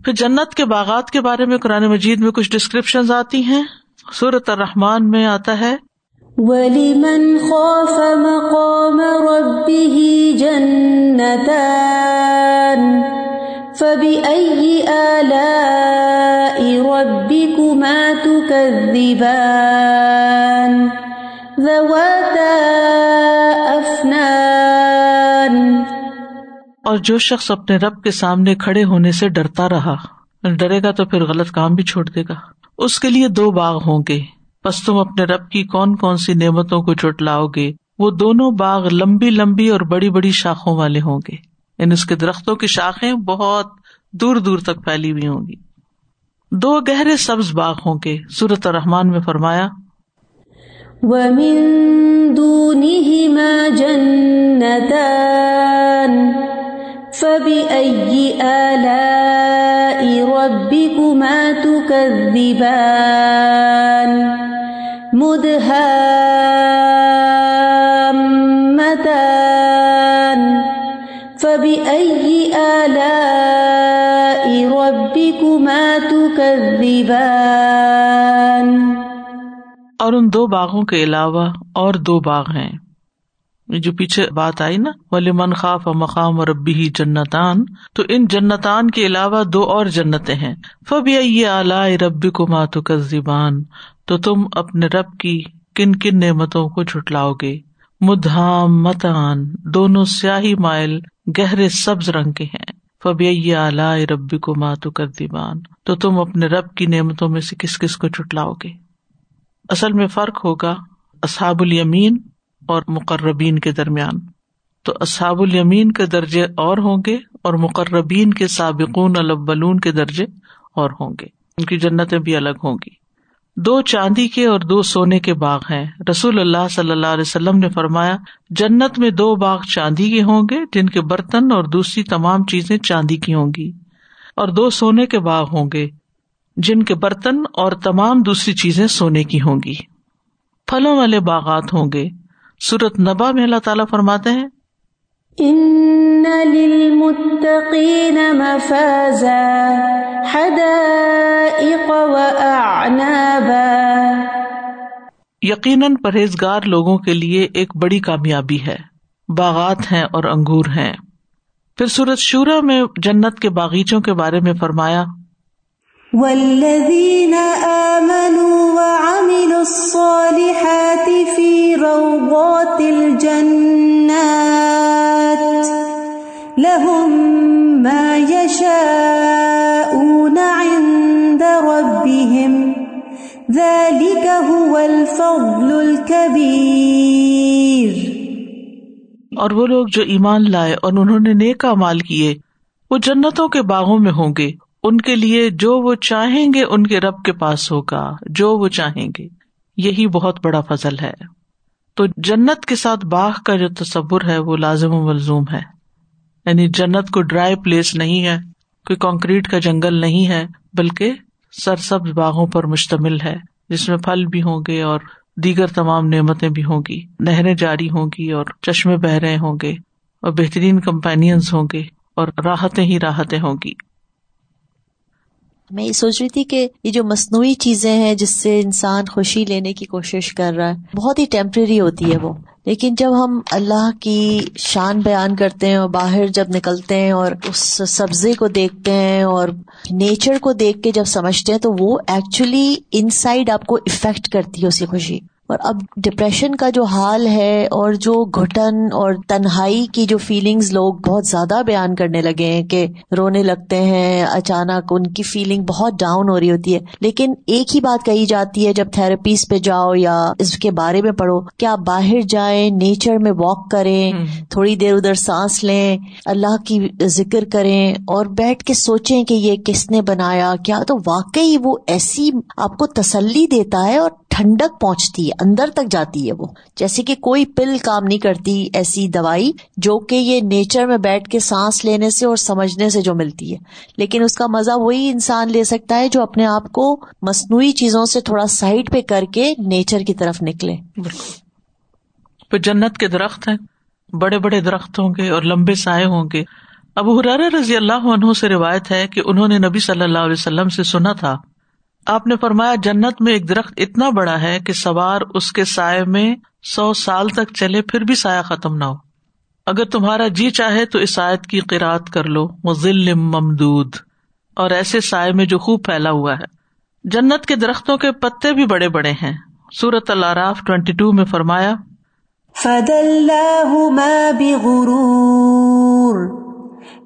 پھر جنت کے باغات کے بارے میں قرآن مجید میں کچھ ڈسکرپشن آتی ہیں؟ سورت الرحمان میں آتا ہے وَلِمَنْ خَافَ مَقَامَ رَبِّهِ جَنَّتَانِ فَبِأَيِّ آلَاءِ رَبِّكُمَا تُكَذِّبَانِ ذَوَاتَا أَفْنَانِ اور جو شخص اپنے رب کے سامنے کھڑے ہونے سے ڈرتا رہا ڈرے گا تو پھر غلط کام بھی چھوڑ دے گا۔ اس کے لیے دو باغ ہوں گے۔ بس تم اپنے رب کی کون کون سی نعمتوں کو چٹلاؤ گے؟ وہ دونوں باغ لمبی لمبی اور بڑی بڑی شاخوں والے ہوں گے۔ یعنی اس کے درختوں کی شاخیں بہت دور دور تک پھیلی ہوئی ہوں گی۔ دو گہرے سبز باغ ہوں گے۔ سورت الرحمان میں فرمایا مدهامتان فبأي آلاء ربكما تكذبان اور ان دو باغوں کے علاوہ اور دو باغ ہیں۔ جو پیچھے بات آئی نا ولی من خاف مقام اور ربی ہی جنتان، تو ان جنتان کے علاوہ دو اور جنتیں ہیں۔ فبی اعلی ربی کو ماتو کا زبان تو تم اپنے رب کی کن کن نعمتوں کو جھٹلاؤ گے۔ مدھام متان دونوں سیاہی مائل گہرے سبز رنگ کے ہیں۔ فبی اعلی ربی کو ماتو کر دیوان تو تم اپنے رب کی نعمتوں میں سے کس کس کو چٹلاؤ گے۔ اصل میں فرق ہوگا اصحاب المین اور مقربین کے درمیان۔ تو اصحاب الیمین کے درجے اور ہوں گے اور مقربین کے سابقون الاولون کے درجے اور ہوں گے۔ ان کی جنتیں بھی الگ ہوں گی۔ دو چاندی کے اور دو سونے کے باغ ہیں۔ رسول اللہ صلی اللہ علیہ وسلم نے فرمایا، جنت میں دو باغ چاندی کے ہوں گے، جن کے برتن اور دوسری تمام چیزیں چاندی کی ہوں گی۔ اور دو سونے کے باغ ہوں گے، جن کے برتن اور تمام دوسری چیزیں سونے کی ہوں گی۔ پھلوں والے باغات ہوں گے۔ سورت نبا میں اللہ تعالیٰ فرماتے ہیں یقیناً پرہیزگار لوگوں کے لیے ایک بڑی کامیابی ہے باغات ہیں اور انگور ہیں۔ پھر سورت شورا میں جنت کے باغیچوں کے بارے میں فرمایا والذين آمنوا الصالحات في روضات الجنات. لهم ما يشاءون عند ربهم. ذلك هو الفضل الكبير. اور وہ لوگ جو ایمان لائے اور انہوں نے نیک مال کیے، وہ جنتوں کے باغوں میں ہوں گے۔ ان کے لیے جو وہ چاہیں گے، ان کے رب کے پاس ہوگا، جو وہ چاہیں گے۔ یہی بہت بڑا فضل ہے۔ تو جنت کے ساتھ باغ کا جو تصور ہے وہ لازم و ملزوم ہے۔ یعنی جنت کو ڈرائی پلیس نہیں ہے، کوئی کانکریٹ کا جنگل نہیں ہے، بلکہ سرسبز باغوں پر مشتمل ہے، جس میں پھل بھی ہوں گے اور دیگر تمام نعمتیں بھی ہوں گی۔ نہریں جاری ہوں گی اور چشمے بہ رہے ہوں گے اور بہترین کمپینئنس ہوں گے اور راحتیں ہی راحتیں ہوں گی۔ میں یہ سوچ رہی تھی کہ یہ جو مصنوعی چیزیں ہیں جس سے انسان خوشی لینے کی کوشش کر رہا ہے، بہت ہی ٹیمپرری ہوتی ہے وہ۔ لیکن جب ہم اللہ کی شان بیان کرتے ہیں اور باہر جب نکلتے ہیں اور اس سبزے کو دیکھتے ہیں اور نیچر کو دیکھ کے جب سمجھتے ہیں، تو وہ ایکچولی ان سائڈ آپ کو افیکٹ کرتی ہے اسی خوشی۔ اور اب ڈپریشن کا جو حال ہے اور جو گھٹن اور تنہائی کی جو فیلنگز لوگ بہت زیادہ بیان کرنے لگے ہیں کہ رونے لگتے ہیں اچانک ان کی فیلنگ بہت ڈاؤن ہو رہی ہوتی ہے۔ لیکن ایک ہی بات کہی جاتی ہے جب تھراپیز پہ جاؤ یا اس کے بارے میں پڑھو کہ آپ باہر جائیں نیچر میں واک کریں تھوڑی دیر ادھر سانس لیں اللہ کی ذکر کریں اور بیٹھ کے سوچیں کہ یہ کس نے بنایا کیا تو واقعی وہ ایسی آپ کو تسلی دیتا ہے اور ٹھنڈک پہنچتی ہے۔ اندر تک جاتی ہے وہ۔ جیسے کہ کوئی پل کام نہیں کرتی ایسی دوائی جو کہ یہ نیچر میں بیٹھ کے سانس لینے سے اور سمجھنے سے جو ملتی ہے۔ لیکن اس کا مزہ وہی انسان لے سکتا ہے جو اپنے آپ کو مصنوعی چیزوں سے تھوڑا سائڈ پہ کر کے نیچر کی طرف نکلے۔ پھر جنت کے درخت ہیں۔ بڑے بڑے درخت ہوں گے اور لمبے سائے ہوں گے۔ ابو حرار رضی اللہ عنہ سے روایت ہے کہ انہوں نے نبی صلی اللہ علیہ وسلم سے سنا تھا آپ نے فرمایا جنت میں ایک درخت اتنا بڑا ہے کہ سوار اس کے سائے میں سو سال تک چلے پھر بھی سایہ ختم نہ ہو۔ اگر تمہارا جی چاہے تو اس آیت کی قرآد کر لو مزل ممدود۔ اور ایسے سائے میں جو خوب پھیلا ہوا ہے۔ جنت کے درختوں کے پتے بھی بڑے بڑے ہیں۔ سورت اللہ ٹوینٹی ٹو میں فرمایا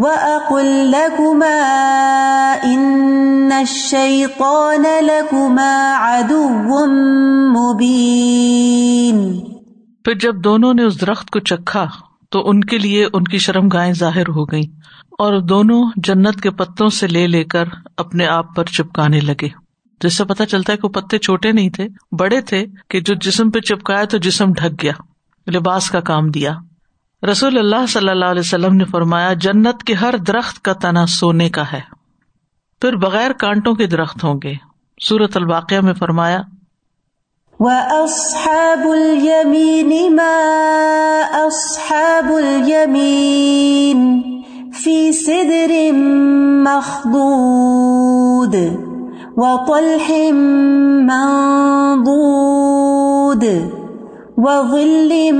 لكما إن الشيطان لكما عدو مبين۔ پھر جب دونوں نے اس درخت کو چکھا تو ان کے لیے ان کی شرم گائیں ظاہر ہو گئی اور دونوں جنت کے پتوں سے لے لے کر اپنے آپ پر چپکانے لگے۔ جس سے پتا چلتا ہے کہ پتے چھوٹے نہیں تھے، بڑے تھے، کہ جو جسم پہ چپکایا تو جسم ڈھک گیا، لباس کا کام دیا۔ رسول اللہ صلی اللہ علیہ وسلم نے فرمایا، جنت کے ہر درخت کا تنا سونے کا ہے۔ پھر بغیر کانٹوں کے درخت ہوں گے۔ سورت الباقیہ میں فرمایا، وَأَصْحَابُ الْيَمِينِ مَا أَصْحَابُ الْيَمِينِ فِي سِدْرٍ مَخْضُودٍ وَطَلْحٍ مَنْضُودٍ وظل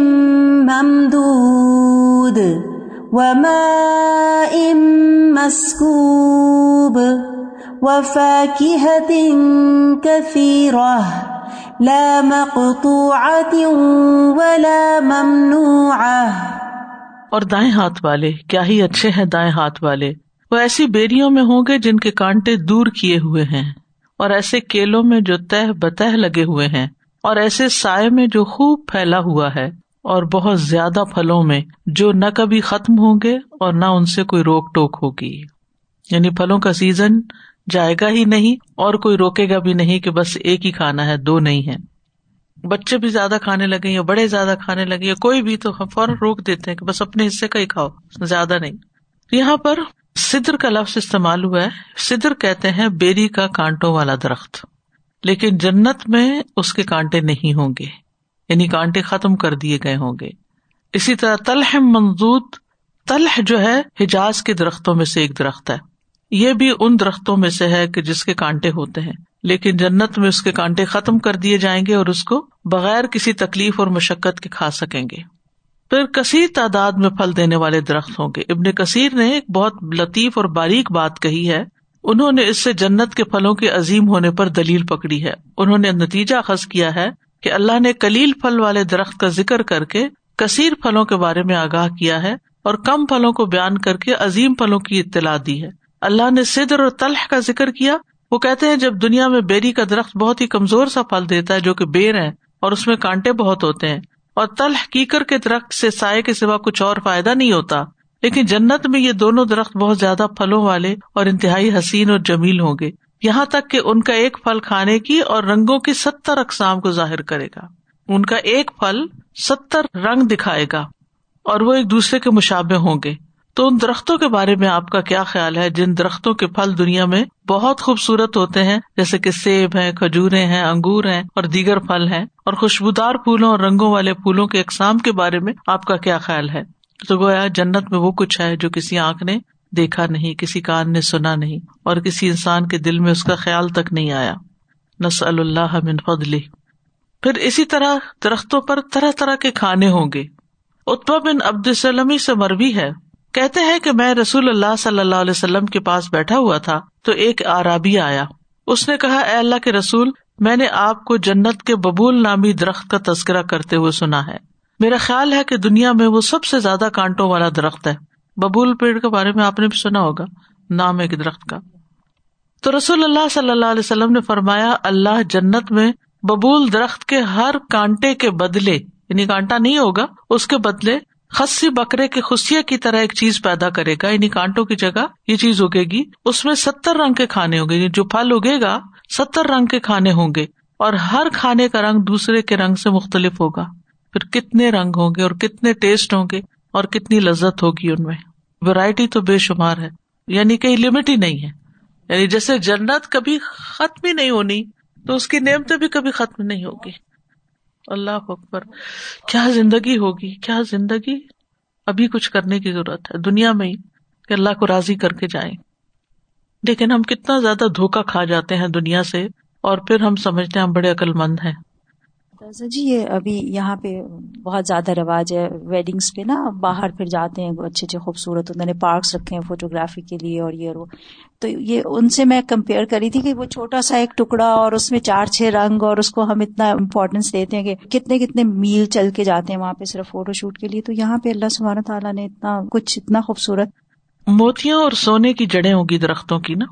ممدود وماء مسكوب وفاكهة كثيرة لا مقطوعة ولا ممنوعة اور دائیں ہاتھ والے، کیا ہی اچھے ہیں دائیں ہاتھ والے۔ وہ ایسی بیریوں میں ہوں گے جن کے کانٹے دور کیے ہوئے ہیں اور ایسے کیلوں میں جو تہ بتہ لگے ہوئے ہیں۔ اور ایسے سائے میں جو خوب پھیلا ہوا ہے اور بہت زیادہ پھلوں میں جو نہ کبھی ختم ہوں گے اور نہ ان سے کوئی روک ٹوک ہوگی۔ یعنی پھلوں کا سیزن جائے گا ہی نہیں اور کوئی روکے گا بھی نہیں کہ بس ایک ہی کھانا ہے، دو نہیں ہے بچے بھی زیادہ کھانے لگے یا بڑے زیادہ کھانے لگے یا کوئی بھی تو فوراً روک دیتے ہیں کہ بس اپنے حصے کا ہی کھاؤ، زیادہ نہیں۔ یہاں پر سدر کا لفظ استعمال ہوا ہے۔ سدر کہتے ہیں بیری کا کانٹوں والا درخت۔ لیکن جنت میں اس کے کانٹے نہیں ہوں گے یعنی کانٹے ختم کر دیے گئے ہوں گے۔ اسی طرح تلح منزود تلح جو ہے، حجاز کے درختوں میں سے ایک درخت ہے۔ یہ بھی ان درختوں میں سے ہے کہ جس کے کانٹے ہوتے ہیں۔ لیکن جنت میں اس کے کانٹے ختم کر دیے جائیں گے اور اس کو بغیر کسی تکلیف اور مشقت کے کھا سکیں گے۔ پھر کثیر تعداد میں پھل دینے والے درخت ہوں گے۔ ابن کثیر نے ایک بہت لطیف اور باریک بات کہی ہے۔ انہوں نے اس سے جنت کے پھلوں کے عظیم ہونے پر دلیل پکڑی ہے۔ انہوں نے نتیجہ خز کیا ہے کہ اللہ نے کلیل پھل والے درخت کا ذکر کر کے کثیر پھلوں کے بارے میں آگاہ کیا ہے اور کم پھلوں کو بیان کر کے عظیم پھلوں کی اطلاع دی ہے۔ اللہ نے صدر اور تلح کا ذکر کیا۔ وہ کہتے ہیں جب دنیا میں بیری کا درخت بہت ہی کمزور سا پھل دیتا ہے جو کہ بیر ہے اور اس میں کانٹے بہت ہوتے ہیں اور تلح کیکر کے درخت سے سائے کے سوا کچھ اور فائدہ نہیں ہوتا لیکن جنت میں یہ دونوں درخت بہت زیادہ پھلوں والے اور انتہائی حسین اور جمیل ہوں گے۔ یہاں تک کہ ان کا ایک پھل کھانے کی اور رنگوں کی ستر اقسام کو ظاہر کرے گا۔ ان کا ایک پھل ستر رنگ دکھائے گا اور وہ ایک دوسرے کے مشابے ہوں گے۔ تو ان درختوں کے بارے میں آپ کا کیا خیال ہے؟ جن درختوں کے پھل دنیا میں بہت خوبصورت ہوتے ہیں، جیسے کہ سیب ہیں کھجورے ہیں، انگور ہیں اور دیگر پھل ہیں۔ اور خوشبودار پھولوں اور رنگوں والے پھولوں کے اقسام کے بارے میں آپ کا کیا خیال ہے؟ تو گویا جنت میں وہ کچھ ہے جو کسی آنکھ نے دیکھا نہیں، کسی کان نے سنا نہیں، اور کسی انسان کے دل میں اس کا خیال تک نہیں آیا۔ نس اللہ من فضلی پھر اسی طرح درختوں پر طرح طرح کے کھانے ہوں گے۔ اتبا بن عبد السلمی سے مربی ہے۔ کہتے ہیں کہ میں رسول اللہ صلی اللہ علیہ وسلم کے پاس بیٹھا ہوا تھا تو ایک آرابی آیا۔ اس نے کہا، اے اللہ کے رسول، میں نے آپ کو جنت کے ببول نامی درخت کا تذکرہ کرتے ہوئے سنا ہے۔ میرا خیال ہے کہ دنیا میں وہ سب سے زیادہ کانٹوں والا درخت ہے۔ ببول پیڑ کے بارے میں آپ نے بھی سنا ہوگا، نام ایک درخت کا۔ تو رسول اللہ صلی اللہ علیہ وسلم نے فرمایا، اللہ جنت میں ببول درخت کے ہر کانٹے کے بدلے یعنی کانٹا نہیں ہوگا، اس کے بدلے خسی بکرے کے خصیہ کی طرح ایک چیز پیدا کرے گا۔ یعنی کانٹوں کی جگہ یہ چیز اگے گی، اس میں ستر رنگ کے کھانے ہوں گے۔ یعنی جو پھل اگے گا، ستر رنگ کے کھانے ہوں گے۔ اور ہر کھانے کا رنگ دوسرے کے رنگ سے مختلف ہوگا۔ پھر کتنے رنگ ہوں گے اور کتنے ٹیسٹ ہوں گے اور کتنی لذت ہوگی ان میں؟ ویرائٹی تو بے شمار ہے یعنی کہیں لمٹ ہی نہیں ہے۔ یعنی جیسے جنت کبھی ختم ہی نہیں ہونی، تو اس کی نعمتیں بھی کبھی ختم نہیں ہوگی۔ اللہ اکبر، کیا زندگی ہوگی؟ کیا زندگی؟ ابھی کچھ کرنے کی ضرورت ہے۔ دنیا میں ہی کہ اللہ کو راضی کر کے جائیں۔ لیکن ہم کتنا زیادہ دھوکا کھا جاتے ہیں دنیا سے اور پھر ہم سمجھتے ہیں ہم بڑے عقل مند ہیں۔ جی یہ ابھی یہاں پہ بہت زیادہ رواج ہے ویڈنگس پہ نا، باہر پھر جاتے ہیں، اچھے اچھے خوبصورت، انہوں نے پارکس رکھے ہیں فوٹوگرافی کے لیے اور یہ وہ۔ تو یہ ان سے میں کمپیئر کری تھی کہ وہ چھوٹا سا ایک ٹکڑا اور اس میں چار چھ رنگ اور اس کو ہم اتنا امپورٹینس دیتے ہیں کہ کتنے کتنے میل چل کے جاتے ہیں وہاں پہ صرف فوٹو شوٹ کے لیے۔ تو یہاں پہ اللہ سبحانہ تعالیٰ نے اتنا کچھ، اتنا خوبصورت۔ موتیاں اور سونے کی جڑیں ہوگی درختوں کی نا۔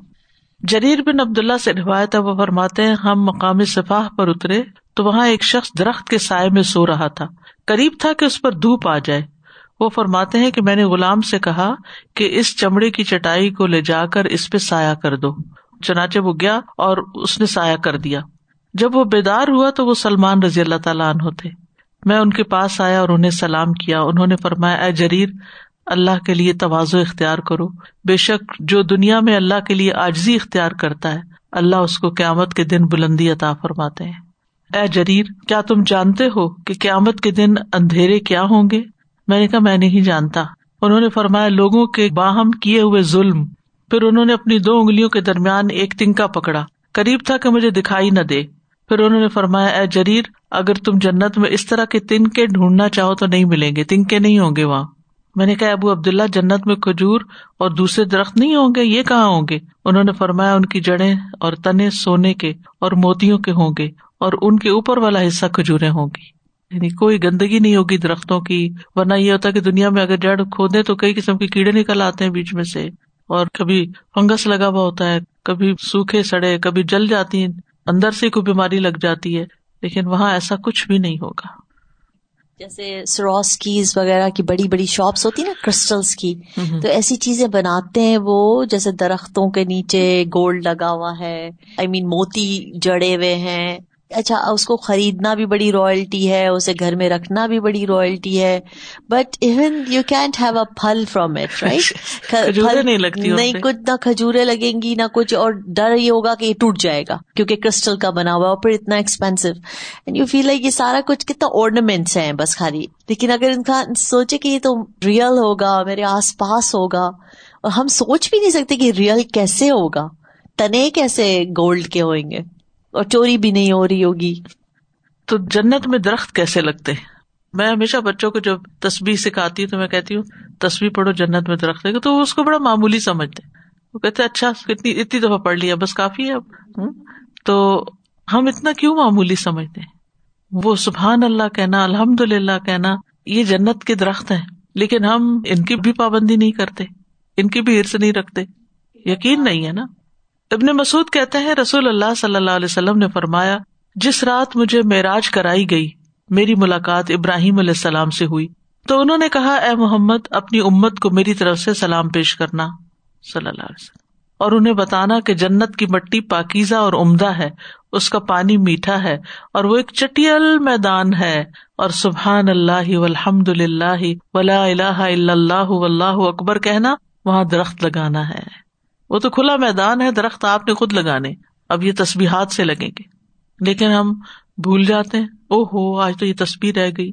جریر بن عبد اللہ سے روایت ہے، وہ فرماتے ہیں، ہم مقامی سفاہ پر اترے تو وہاں ایک شخص درخت کے سائے میں سو رہا تھا۔ قریب تھا کہ اس پر دھوپ آ جائے۔ وہ فرماتے ہیں کہ میں نے غلام سے کہا کہ اس چمڑے کی چٹائی کو لے جا کر اس پہ سایہ کر دو۔ چنانچہ وہ گیا اور اس نے سایہ کر دیا۔ جب وہ بیدار ہوا تو وہ سلمان رضی اللہ تعالیٰ عنہ تھے۔ میں ان کے پاس آیا اور انہیں سلام کیا۔ انہوں نے فرمایا، اے جریر، اللہ کے لیے توازو اختیار کرو۔ بے شک جو دنیا میں اللہ کے لیے آجزی اختیار کرتا ہے، اللہ اس کو قیامت کے دن بلندی عطا فرماتے ہیں۔ اے جریر، کیا تم جانتے ہو کہ قیامت کے دن اندھیرے کیا ہوں گے؟ میں نے کہا، میں نہیں جانتا۔ انہوں نے فرمایا، لوگوں کے باہم کیے ہوئے ظلم۔ پھر انہوں نے اپنی دو انگلیوں کے درمیان ایک تنکا پکڑا۔ قریب تھا کہ مجھے دکھائی نہ دے۔ پھر انہوں نے فرمایا، اے جریر، اگر تم جنت میں اس طرح کے تنکے ڈھونڈنا چاہو تو نہیں ملیں گے، تنکے نہیں ہوں گے وہاں۔ میں نے کہا، ابو عبداللہ، جنت میں کھجور اور دوسرے درخت نہیں ہوں گے؟ یہ کہاں ہوں گے؟ انہوں نے فرمایا، ان کی جڑیں اور تنے سونے کے اور موتیوں کے ہوں گے۔ اور ان کے اوپر والا حصہ کھجورے ہوں گی۔ یعنی کوئی گندگی نہیں ہوگی درختوں کی ورنہ یہ ہوتا ہے کہ دنیا میں اگر جڑ کھودے تو کئی قسم کے کیڑے نکل آتے ہیں بیچ میں سے۔ اور کبھی فنگس لگا ہوا ہوتا ہے کبھی سوکھے سڑے کبھی جل جاتی ہیں اندر سے کوئی بیماری لگ جاتی ہے لیکن وہاں ایسا کچھ بھی نہیں ہوگا۔ جیسے سروسکیز وغیرہ کی بڑی بڑی شاپس ہوتی نا کرسٹلس کی تو ایسی چیزیں بناتے ہیں وہ جیسے درختوں کے نیچے گولڈ لگا ہوا ہے آئی مین موتی جڑے ہوئے ہیں۔ اچھا اس کو خریدنا بھی بڑی رائلٹی ہے اسے گھر میں رکھنا بھی بڑی رائلٹی ہے but even you can't have a پھل فرام اٹ رائٹ نہیں لگتی نہیں کچھ نہ کھجورے لگیں گی نہ کچھ اور ڈر یہ ہوگا کہ یہ ٹوٹ جائے گا کیونکہ کرسٹل کا بنا ہوا اور پھر اتنا expensive and you feel like یہ سارا کچھ کتنا آرنامنٹس ہیں بس خالی۔ لیکن اگر انسان سوچے کہ یہ تو ریئل ہوگا میرے آس پاس ہوگا اور ہم سوچ بھی نہیں سکتے کہ ریئل کیسے ہوگا۔ تنے کیسے گولڈ کے ہوئیں گے۔ اور چوری بھی نہیں ہو رہی ہوگی۔ تو جنت میں درخت کیسے لگتے؟ میں ہمیشہ بچوں کو جب تصویر سکھاتی ہوں تو میں کہتی ہوں تصویر پڑھو، جنت میں درخت لگے۔ تو وہ اس کو بڑا معمولی سمجھتے وہ کہتے اچھا اتنی اتنی دفعہ پڑھ لیا، بس کافی ہے اب۔ تو ہم اتنا کیوں معمولی سمجھتے ہیں؟ وہ سبحان اللہ کہنا الحمد للہ کہنا، یہ جنت کے درخت ہیں۔ لیکن ہم ان کی بھی پابندی نہیں کرتے، ان کی بھی ہرس نہیں رکھتے۔ یقین نہیں ہے نا؟ ابن مسعود کہتے ہیں، رسول اللہ صلی اللہ علیہ وسلم نے فرمایا، جس رات مجھے معراج کرائی گئی، میری ملاقات ابراہیم علیہ السلام سے ہوئی۔ تو انہوں نے کہا، اے محمد، اپنی امت کو میری طرف سے سلام پیش کرنا۔ صلی اللہ علیہ وسلم۔ اور انہیں بتانا کہ جنت کی مٹی پاکیزہ اور عمدہ ہے، اس کا پانی میٹھا ہے، اور وہ ایک چٹیل میدان ہے۔ اور سبحان اللہ الحمد للہ ولا الہ الا اللہ واللہ اکبر کہنا، وہاں درخت لگانا ہے۔ وہ تو کھلا میدان ہے، درخت آپ نے خود لگانے، اب یہ تصویر سے لگیں گے۔ لیکن ہم بھول جاتے ہیں او ہو آج تو یہ تصویر رہ گئی۔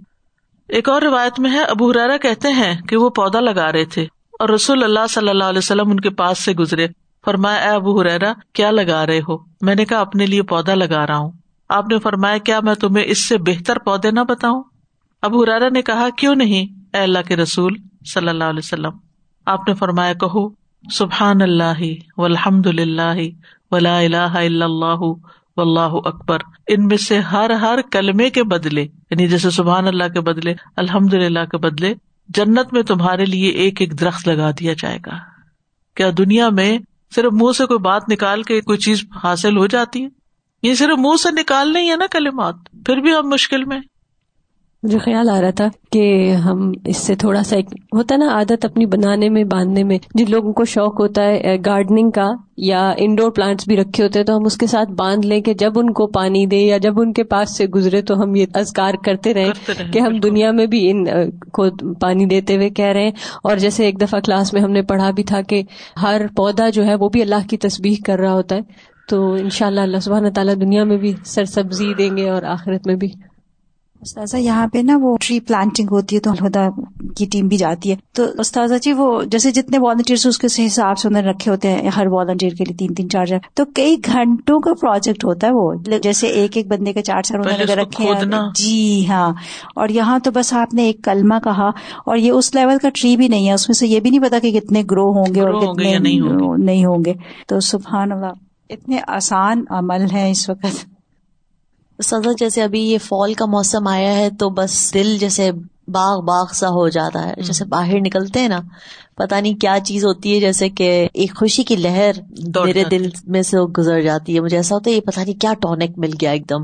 ایک اور روایت میں ہے، ابو ہرارا کہتے ہیں کہ وہ پودا لگا رہے تھے اور رسول اللہ صلی اللہ علیہ وسلم ان کے پاس سے گزرے۔ فرمایا، اے ابو ہریرا کیا لگا رہے ہو؟ میں نے کہا، اپنے لیے پودا لگا رہا ہوں۔ آپ نے فرمایا، کیا میں تمہیں اس سے بہتر پودے نہ بتاؤں؟ ابو ہرارا نے کہا، کیوں نہیں؟ اے اللہ کے رسول صلی اللہ علیہ وسلم، آپ نے فرمایا، کہو۔ سبحان اللہ و الحمد اللہ ولا اللہ اللہ و اللہ اکبر۔ ان میں سے ہر ہر کلمے کے بدلے یعنی جیسے سبحان اللہ کے بدلے، الحمد للہ کے بدلے، جنت میں تمہارے لیے ایک ایک درخت لگا دیا جائے گا۔ کیا دنیا میں صرف منہ سے کوئی بات نکال کے کوئی چیز حاصل ہو جاتی ہے؟ یہ صرف منہ سے نکال نہیں ہے نا کلمات، پھر بھی ہم مشکل میں۔ مجھے خیال آ رہا تھا کہ ہم اس سے تھوڑا سا ایک ہوتا ہے نا عادت اپنی بنانے میں باندھنے میں۔ جن لوگوں کو شوق ہوتا ہے گارڈننگ کا یا انڈور پلانٹس بھی رکھے ہوتے ہیں تو ہم اس کے ساتھ باندھ لیں کہ جب ان کو پانی دے یا جب ان کے پاس سے گزرے تو ہم یہ ازگار کرتے رہے کہ ہم دنیا میں بھی ان کو پانی دیتے ہوئے کہہ رہے ہیں۔ اور جیسے ایک دفعہ کلاس میں ہم نے پڑھا بھی تھا کہ ہر پودا جو ہے وہ بھی اللہ کی تصویر کر رہا ہوتا ہے۔ تو ان شاء اللہ اللہ سبحانہ تعالیٰ دنیا میں بھی سر سبزی دیں گے اور آخرت میں بھی۔ استاذہ یہاں پہ نا وہ ٹری پلانٹنگ ہوتی ہے تو الہدا کی ٹیم بھی جاتی ہے۔ تو استاذہ جی وہ جیسے جتنے والنٹیئر اس کے حساب سے انہوں نے رکھے ہوتے ہیں ہر والنٹیئر کے لیے تین تین چار چار۔ تو کئی گھنٹوں کا پروجیکٹ ہوتا ہے وہ۔ جیسے ایک ایک بندے کے چار چار انہوں نے رکھے جی ہاں۔ اور یہاں تو بس آپ نے ایک کلمہ کہا اور یہ اس لیول کا ٹری بھی نہیں ہے۔ اس میں سے یہ بھی نہیں پتا کہ کتنے گرو ہوں گے اور کتنے نہیں ہوں گے۔ تو سبحان اللہ اتنے آسان عمل ہیں اس وقت۔ سزا جیسے ابھی یہ فال کا موسم آیا ہے تو بس دل جیسے باغ باغ سا ہو جاتا ہے جیسے باہر نکلتے ہیں نا پتا نہیں کیا چیز ہوتی ہے جیسے کہ ایک خوشی کی لہر میرے دل میں سے گزر جاتی ہے مجھے ایسا ہوتا ہے یہ پتا نہیں کیا ٹونک مل گیا ایک دم۔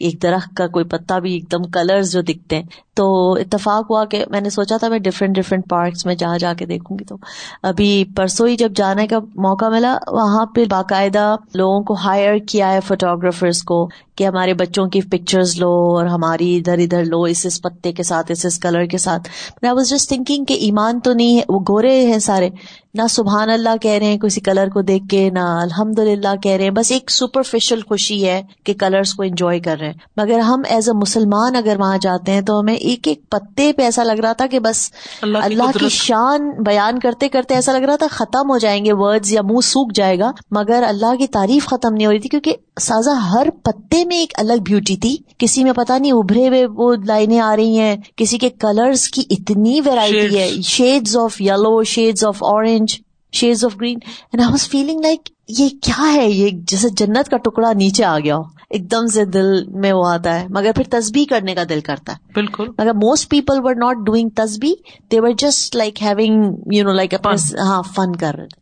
ایک درخت کا کوئی پتا بھی، ایک دم کلر جو دکھتے ہیں۔ تو اتفاق ہوا کہ میں نے سوچا تھا میں ڈفرینٹ ڈفرینٹ پارکس میں جا جا کے دیکھوں گی۔ تو ابھی پرسوں ہی جب جانے کا موقع ملا، وہاں پہ باقاعدہ لوگوں کو ہائر کیا ہے فوٹوگرافرس کو کہ ہمارے بچوں کی پکچرز لو اور ہماری ادھر ادھر لو اس اس پتے کے ساتھ، اس اس کلر کے ساتھ۔ آئی واز جسٹ تھنکنگ کہ ایمان تو نہیں ہے، وہ گورے ہیں سارے۔ نہ سبحان اللہ کہہ رہے ہیں کسی کلر کو دیکھ کے نہ الحمد للہ کہہ رہے ہیں۔ بس ایک سپرفیشل خوشی ہے کہ کلرس کو انجوائے کر رہے ہیں۔ مگر ہم ایز اے مسلمان اگر وہاں جاتے ہیں تو ہمیں ایک ایک پتے پہ ایسا لگ رہا تھا کہ بس اللہ کی اللہ کی قدرت۔ شان بیان کرتے کرتے ایسا لگ رہا تھا ختم ہو جائیں گے ورڈز یا منہ سوکھ جائے گا۔ مگر اللہ کی تعریف ختم نہیں ہو رہی تھی کیونکہ سازا ہر پتے میں ایک الگ بیوٹی تھی۔ کسی میں پتا نہیں ابھرے ہوئے وہ لائنیں آ رہی ہیں۔ کسی کے کلرز کی اتنی ویرائٹی ہے۔ Shades of yellow shades of orange shades of green and I was feeling like یہ کیا ہے یہ جیسے جنت کا ٹکڑا نیچے آ گیا ہو ایک دم سے دل میں وہ آتا ہے مگر پھر تسبیح کرنے کا دل کرتا ہے بالکل مگر most people were not doing تسبی they were just like having you know like ہاں فن کر رہے تھے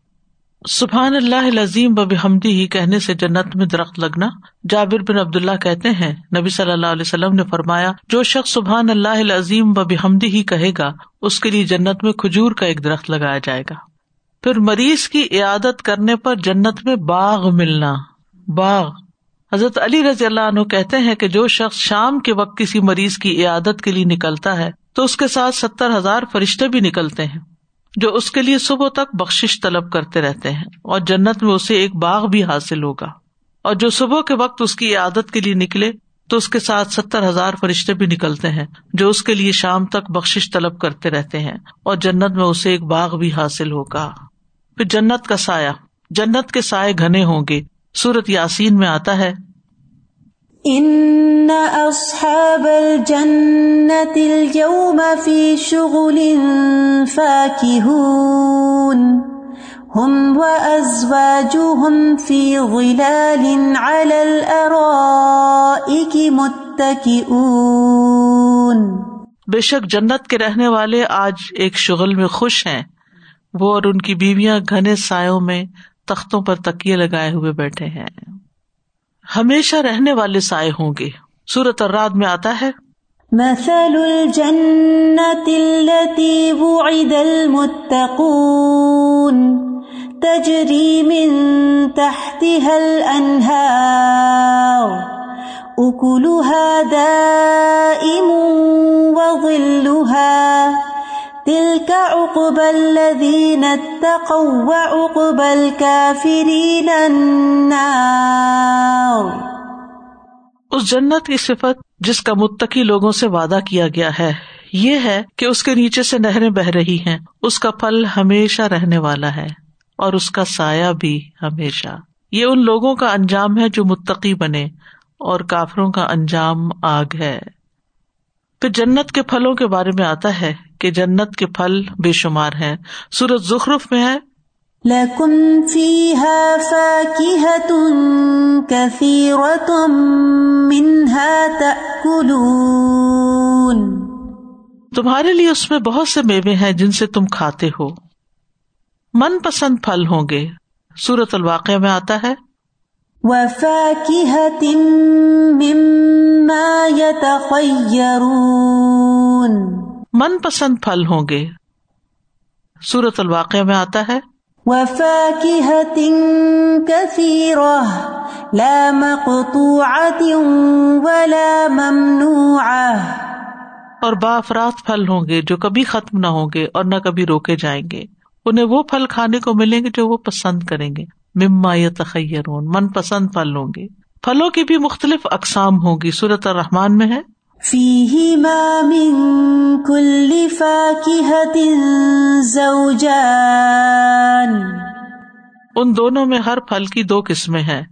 سبحان اللہ العظیم و بحمدی ہی کہنے سے جنت میں درخت لگنا جابر بن عبداللہ کہتے ہیں نبی صلی اللہ علیہ وسلم نے فرمایا جو شخص سبحان اللہ العظیم و بحمدی ہی کہے گا اس کے لیے جنت میں کھجور کا ایک درخت لگایا جائے گا پھر مریض کی عیادت کرنے پر جنت میں باغ ملنا، باغ۔ حضرت علی رضی اللہ عنہ کہتے ہیں کہ جو شخص شام کے وقت کسی مریض کی عیادت کے لیے نکلتا ہے، تو اس کے ساتھ ستر ہزار فرشتے بھی نکلتے ہیں، جو اس کے لیے صبح تک بخش طلب کرتے رہتے ہیں۔ اور جنت میں اسے ایک باغ بھی حاصل ہوگا۔ اور جو صبح کے وقت اس کی عادت کے لیے نکلے، تو اس کے ساتھ ستر ہزار فرشتے بھی نکلتے ہیں، جو اس کے لیے شام تک بخش طلب کرتے رہتے ہیں۔ اور جنت میں اسے ایک باغ بھی حاصل ہوگا۔ پھر جنت کا سایہ جنت کے سائے گھنے ہوں گے۔ سورت یاسین میں آتا ہے۔ ان اصحاب الجنة اليوم في شغل فاكهون هم وازواجهم في ظلال على الارائك متكئون بے شک جنت کے رہنے والے آج ایک شغل میں خوش ہیں۔ وہ اور ان کی بیویاں گھنے سایوں میں تختوں پر تکیے لگائے ہوئے بیٹھے ہیں۔ ہمیشہ رہنے والے سائے ہوں گے۔ سورت الراد میں آتا ہے۔ مثل الجنة التي وعد المتقون تجري من تحتها الأنهار أكلها دائم وظلها تلك عقبى الذين اتقوا وعقبى الكافرين النار۔ اس جنت کی صفت جس کا متقی لوگوں سے وعدہ کیا گیا ہے، یہ ہے کہ اس کے نیچے سے نہریں بہ رہی ہیں، اس کا پھل ہمیشہ رہنے والا ہے اور اس کا سایہ بھی ہمیشہ۔ یہ ان لوگوں کا انجام ہے جو متقی بنے اور کافروں کا انجام آگ ہے۔ پھر جنت کے پھلوں کے بارے میں آتا ہے کہ جنت کے پھل بے شمار ہیں۔ سورت زخرف میں ہے۔ لكم فيها فاكهة كثيرة منها تأكلون تمہارے لیے اس میں بہت سے میوے ہیں جن سے تم کھاتے ہو۔ من پسند پھل ہوں گے۔ سورت الواقع میں آتا ہے۔ وفاكهة مما يتخيرون من پسند پھل ہوں گے۔ سورت الواقع میں آتا ہے وفاكهة كثيرة لا مقطوعة ولا ممنوعة اور با افراد پھل ہوں گے جو کبھی ختم نہ ہوں گے اور نہ کبھی روکے جائیں گے۔ انہیں وہ پھل کھانے کو ملیں گے جو وہ پسند کریں گے۔ مما یا تخیرون من پسند پھل ہوں گے۔ پھلوں کی بھی مختلف اقسام ہوگی سورت الرحمان میں ہے فيهما من كل فاكهة زوجان. ان دونوں میں ہر پھل کی دو قسمیں ہیں۔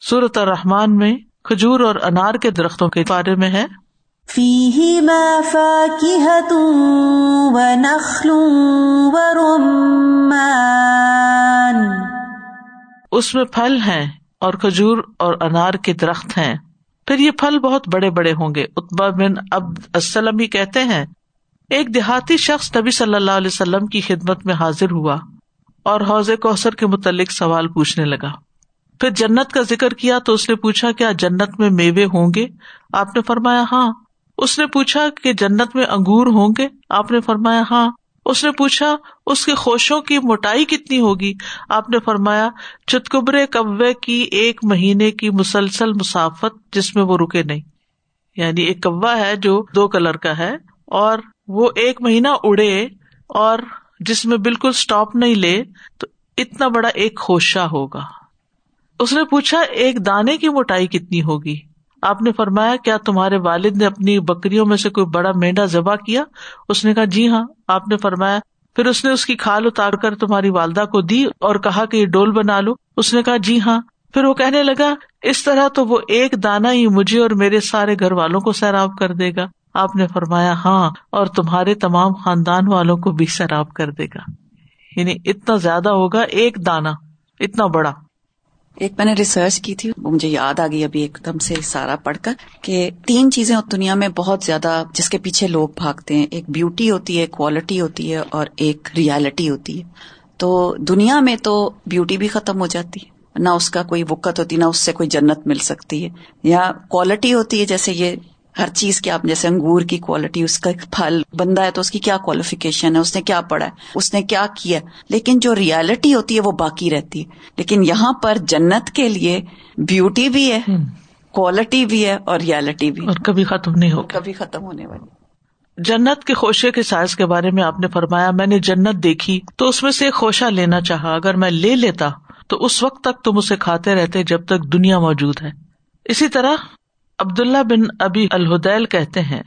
سورت الرحمان میں کھجور اور انار کے درختوں کے بارے میں ہے۔ فيهما فاكهة ونخل ورمان. اس میں پھل ہیں اور کھجور اور انار کے درخت ہیں۔ پھر یہ پھل بہت بڑے بڑے ہوں گے۔ اتبا بن عبد السلم ہی کہتے ہیں، ایک دیہاتی شخص نبی صلی اللہ علیہ وسلم کی خدمت میں حاضر ہوا اور حوض کوثر کے متعلق سوال پوچھنے لگا۔ پھر جنت کا ذکر کیا تو اس نے پوچھا، کیا جنت میں میوے ہوں گے؟ آپ نے فرمایا ہاں۔ اس نے پوچھا کہ جنت میں انگور ہوں گے؟ آپ نے فرمایا ہاں۔ اس نے پوچھا، اس کے خوشوں کی موٹائی کتنی ہوگی؟ آپ نے فرمایا، چتکبرے کبے کی ایک مہینے کی مسلسل مسافت جس میں وہ رکے نہیں۔ یعنی ایک کوا ہے جو دو کلر کا ہے اور وہ ایک مہینہ اڑے اور جس میں بالکل اسٹاپ نہیں لے، تو اتنا بڑا ایک خوشہ ہوگا۔ اس نے پوچھا، ایک دانے کی موٹائی کتنی ہوگی؟ آپ نے فرمایا، کیا تمہارے والد نے اپنی بکریوں میں سے کوئی بڑا مینڈا ذبح کیا؟ اس نے کہا جی ہاں۔ آپ نے فرمایا، پھر اس نے اس کی کھال اتار کر تمہاری والدہ کو دی اور کہا کہ یہ ڈول بنا لو۔ اس نے کہا جی ہاں۔ پھر وہ کہنے لگا، اس طرح تو وہ ایک دانا ہی مجھے اور میرے سارے گھر والوں کو سیراب کر دے گا۔ آپ نے فرمایا ہاں اور تمہارے تمام خاندان والوں کو بھی سیراب کر دے گا۔ یعنی اتنا زیادہ ہوگا ایک دانا اتنا بڑا۔ ایک میں نے ریسرچ کی تھی، وہ مجھے یاد آ گئی ابھی ایک دم سے سارا پڑھ کر کہ تین چیزیں دنیا میں بہت زیادہ جس کے پیچھے لوگ بھاگتے ہیں۔ ایک بیوٹی ہوتی ہے کوالٹی ہوتی ہے اور ایک ریالٹی ہوتی ہے۔ تو دنیا میں تو بیوٹی بھی ختم ہو جاتی ہے۔ نہ اس کا کوئی وقت ہوتی، نہ اس سے کوئی جنت مل سکتی ہے۔ یا کوالٹی ہوتی ہے، جیسے یہ ہر چیز کی آپ جیسے انگور کی کوالٹی اس کا پھل بندہ ہے تو اس کی کیا کوالیفیکیشن ہے؟ اس نے کیا پڑھا ہے؟ اس نے کیا کیا لیکن جو ریالٹی ہوتی ہے وہ باقی رہتی ہے۔ لیکن یہاں پر جنت کے لیے بیوٹی بھی ہے کوالٹی بھی ہے اور ریالٹی بھی اور کبھی ختم نہیں ہو کبھی ختم ہونے والی۔ جنت کے خوشے کے سائز کے بارے میں آپ نے فرمایا میں نے جنت دیکھی تو اس میں سے خوشہ لینا چاہا۔ اگر میں لے لیتا تو اس وقت تک تم اسے کھاتے رہتے جب تک دنیا موجود ہے۔ اسی طرح عبداللہ بن ابی الہدیل کہتے ہیں،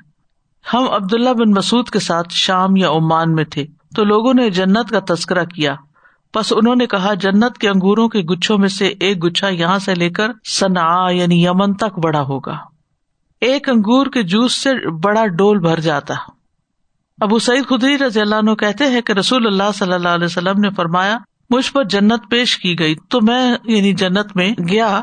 ہم عبداللہ بن مسعد کے ساتھ شام یا عمان میں تھے، تو لوگوں نے جنت کا تذکرہ کیا۔ بس انہوں نے کہا، جنت کے انگوروں کے گچھوں میں سے ایک گچھا یہاں سے لے کر سنا یعنی یمن تک بڑا ہوگا۔ ایک انگور کے جوس سے بڑا ڈول بھر جاتا۔ ابو سعید خدری رضی اللہ عنہ کہتے ہیں کہ رسول اللہ صلی اللہ علیہ وسلم نے فرمایا، مجھ پر جنت پیش کی گئی، تو میں یعنی جنت میں گیا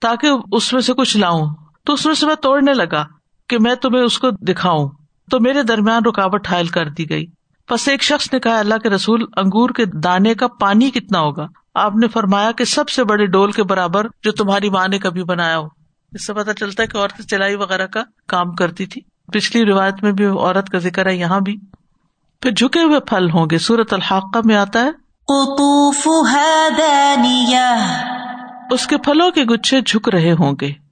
تاکہ اس میں سے کچھ لاؤں۔ تو اس میں سے میں توڑنے لگا کہ میں تمہیں اس کو دکھاؤں۔ تو میرے درمیان رکاوٹ حائل کر دی گئی۔ بس ایک شخص نے کہا اللہ کے رسول انگور کے دانے کا پانی کتنا ہوگا؟ آپ نے فرمایا کہ سب سے بڑے ڈول کے برابر جو تمہاری ماں نے کبھی بنایا ہو۔ اس سے پتا چلتا ہے کہ عورت چلائی وغیرہ کا کام کرتی تھی۔ پچھلی روایت میں بھی عورت کا ذکر ہے یہاں بھی۔ پھر جھکے ہوئے پھل ہوں گے۔ سورت الحاقہ میں آتا ہے۔ اس کے پھلوں کے گچھے جھک رہے ہوں گے۔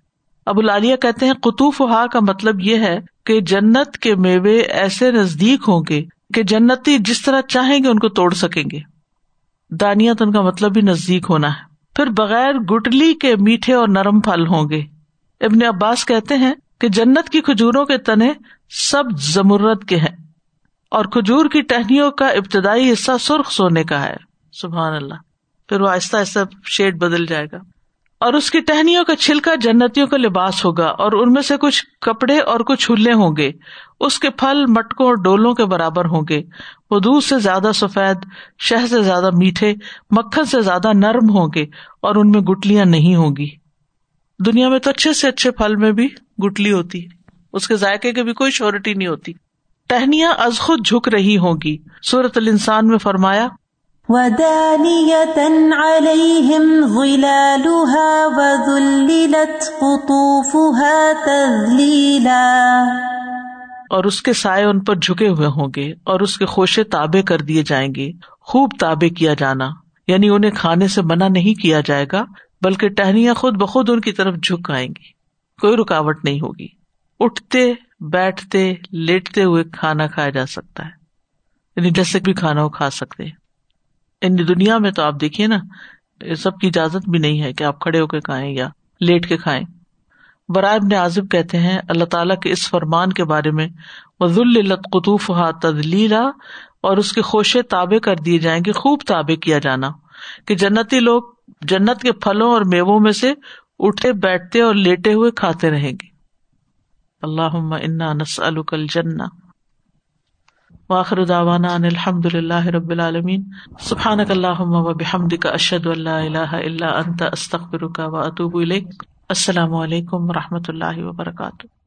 ابو لالیہ کہتے ہیں، قطوف ہا کا مطلب یہ ہے کہ جنت کے میوے ایسے نزدیک ہوں گے کہ جنتی جس طرح چاہیں گے ان کو توڑ سکیں گے۔ دانیات ان کا مطلب بھی نزدیک ہونا ہے۔ پھر بغیر گٹلی کے میٹھے اور نرم پھل ہوں گے۔ ابن عباس کہتے ہیں کہ جنت کی کھجوروں کے تنے سب زمرت کے ہیں اور کھجور کی ٹہنیوں کا ابتدائی حصہ سرخ سونے کا ہے۔ سبحان اللہ۔ پھر وہ آہستہ آہستہ شیڈ بدل جائے گا۔ اور اس کی ٹہنیوں کا چھلکا جنتیوں کا لباس ہوگا اور ان میں سے کچھ کپڑے اور کچھ ہلے ہوں گے۔ اس کے پھل مٹکوں اور ڈولوں کے برابر ہوں گے۔ وہ دودھ سے زیادہ سفید، شہ سے زیادہ میٹھے، مکھن سے زیادہ نرم ہوں گے اور ان میں گٹلیاں نہیں ہوں گی۔ دنیا میں تو اچھے سے اچھے پھل میں بھی گٹلی ہوتی اس کے ذائقے کی بھی کوئی شورٹی نہیں ہوتی۔ ٹہنیاں از خود جھک رہی ہوں گی۔ سورت الانسان میں فرمایا عليهم ظلالها وذللت قطوفها تذليلا اور اس کے سائے ان پر جھکے ہوئے ہوں گے اور اس کے خوشے تابے کر دیے جائیں گے، خوب تابے کیا جانا یعنی انہیں کھانے سے منع نہیں کیا جائے گا، بلکہ ٹہنیاں خود بخود ان کی طرف جھک آئیں گی۔ کوئی رکاوٹ نہیں ہوگی۔ اٹھتے، بیٹھتے، لیٹتے ہوئے کھانا کھایا جا سکتا ہے۔ یعنی جیسے بھی کھانا وہ کھا سکتے ان دنیا میں تو آپ دیکھیے نا، سب کی اجازت بھی نہیں ہے کہ آپ کھڑے ہو کے کھائیں یا لیٹ کے کھائیں۔ برائے ابن عازب کہتے ہیں، اللہ تعالیٰ کے اس فرمان کے بارے میں قطوف ہا تدلیلا اور اس کے خوشے تابے کر دیے جائیں گے خوب تابے کیا جانا۔ کہ جنتی لوگ جنت کے پھلوں اور میووں میں سے اٹھے، بیٹھتے اور لیٹے ہوئے کھاتے رہیں گے۔ اللہ انا نس الجنہ۔ واخر داوانا ان الحمد للہ رب العالمین. سبحانک اللہم و بحمدک اشہد ان لا الہ الا انت، استغفرک و اتوب الیک. السلام علیکم و رحمۃ اللہ وبرکاتہ.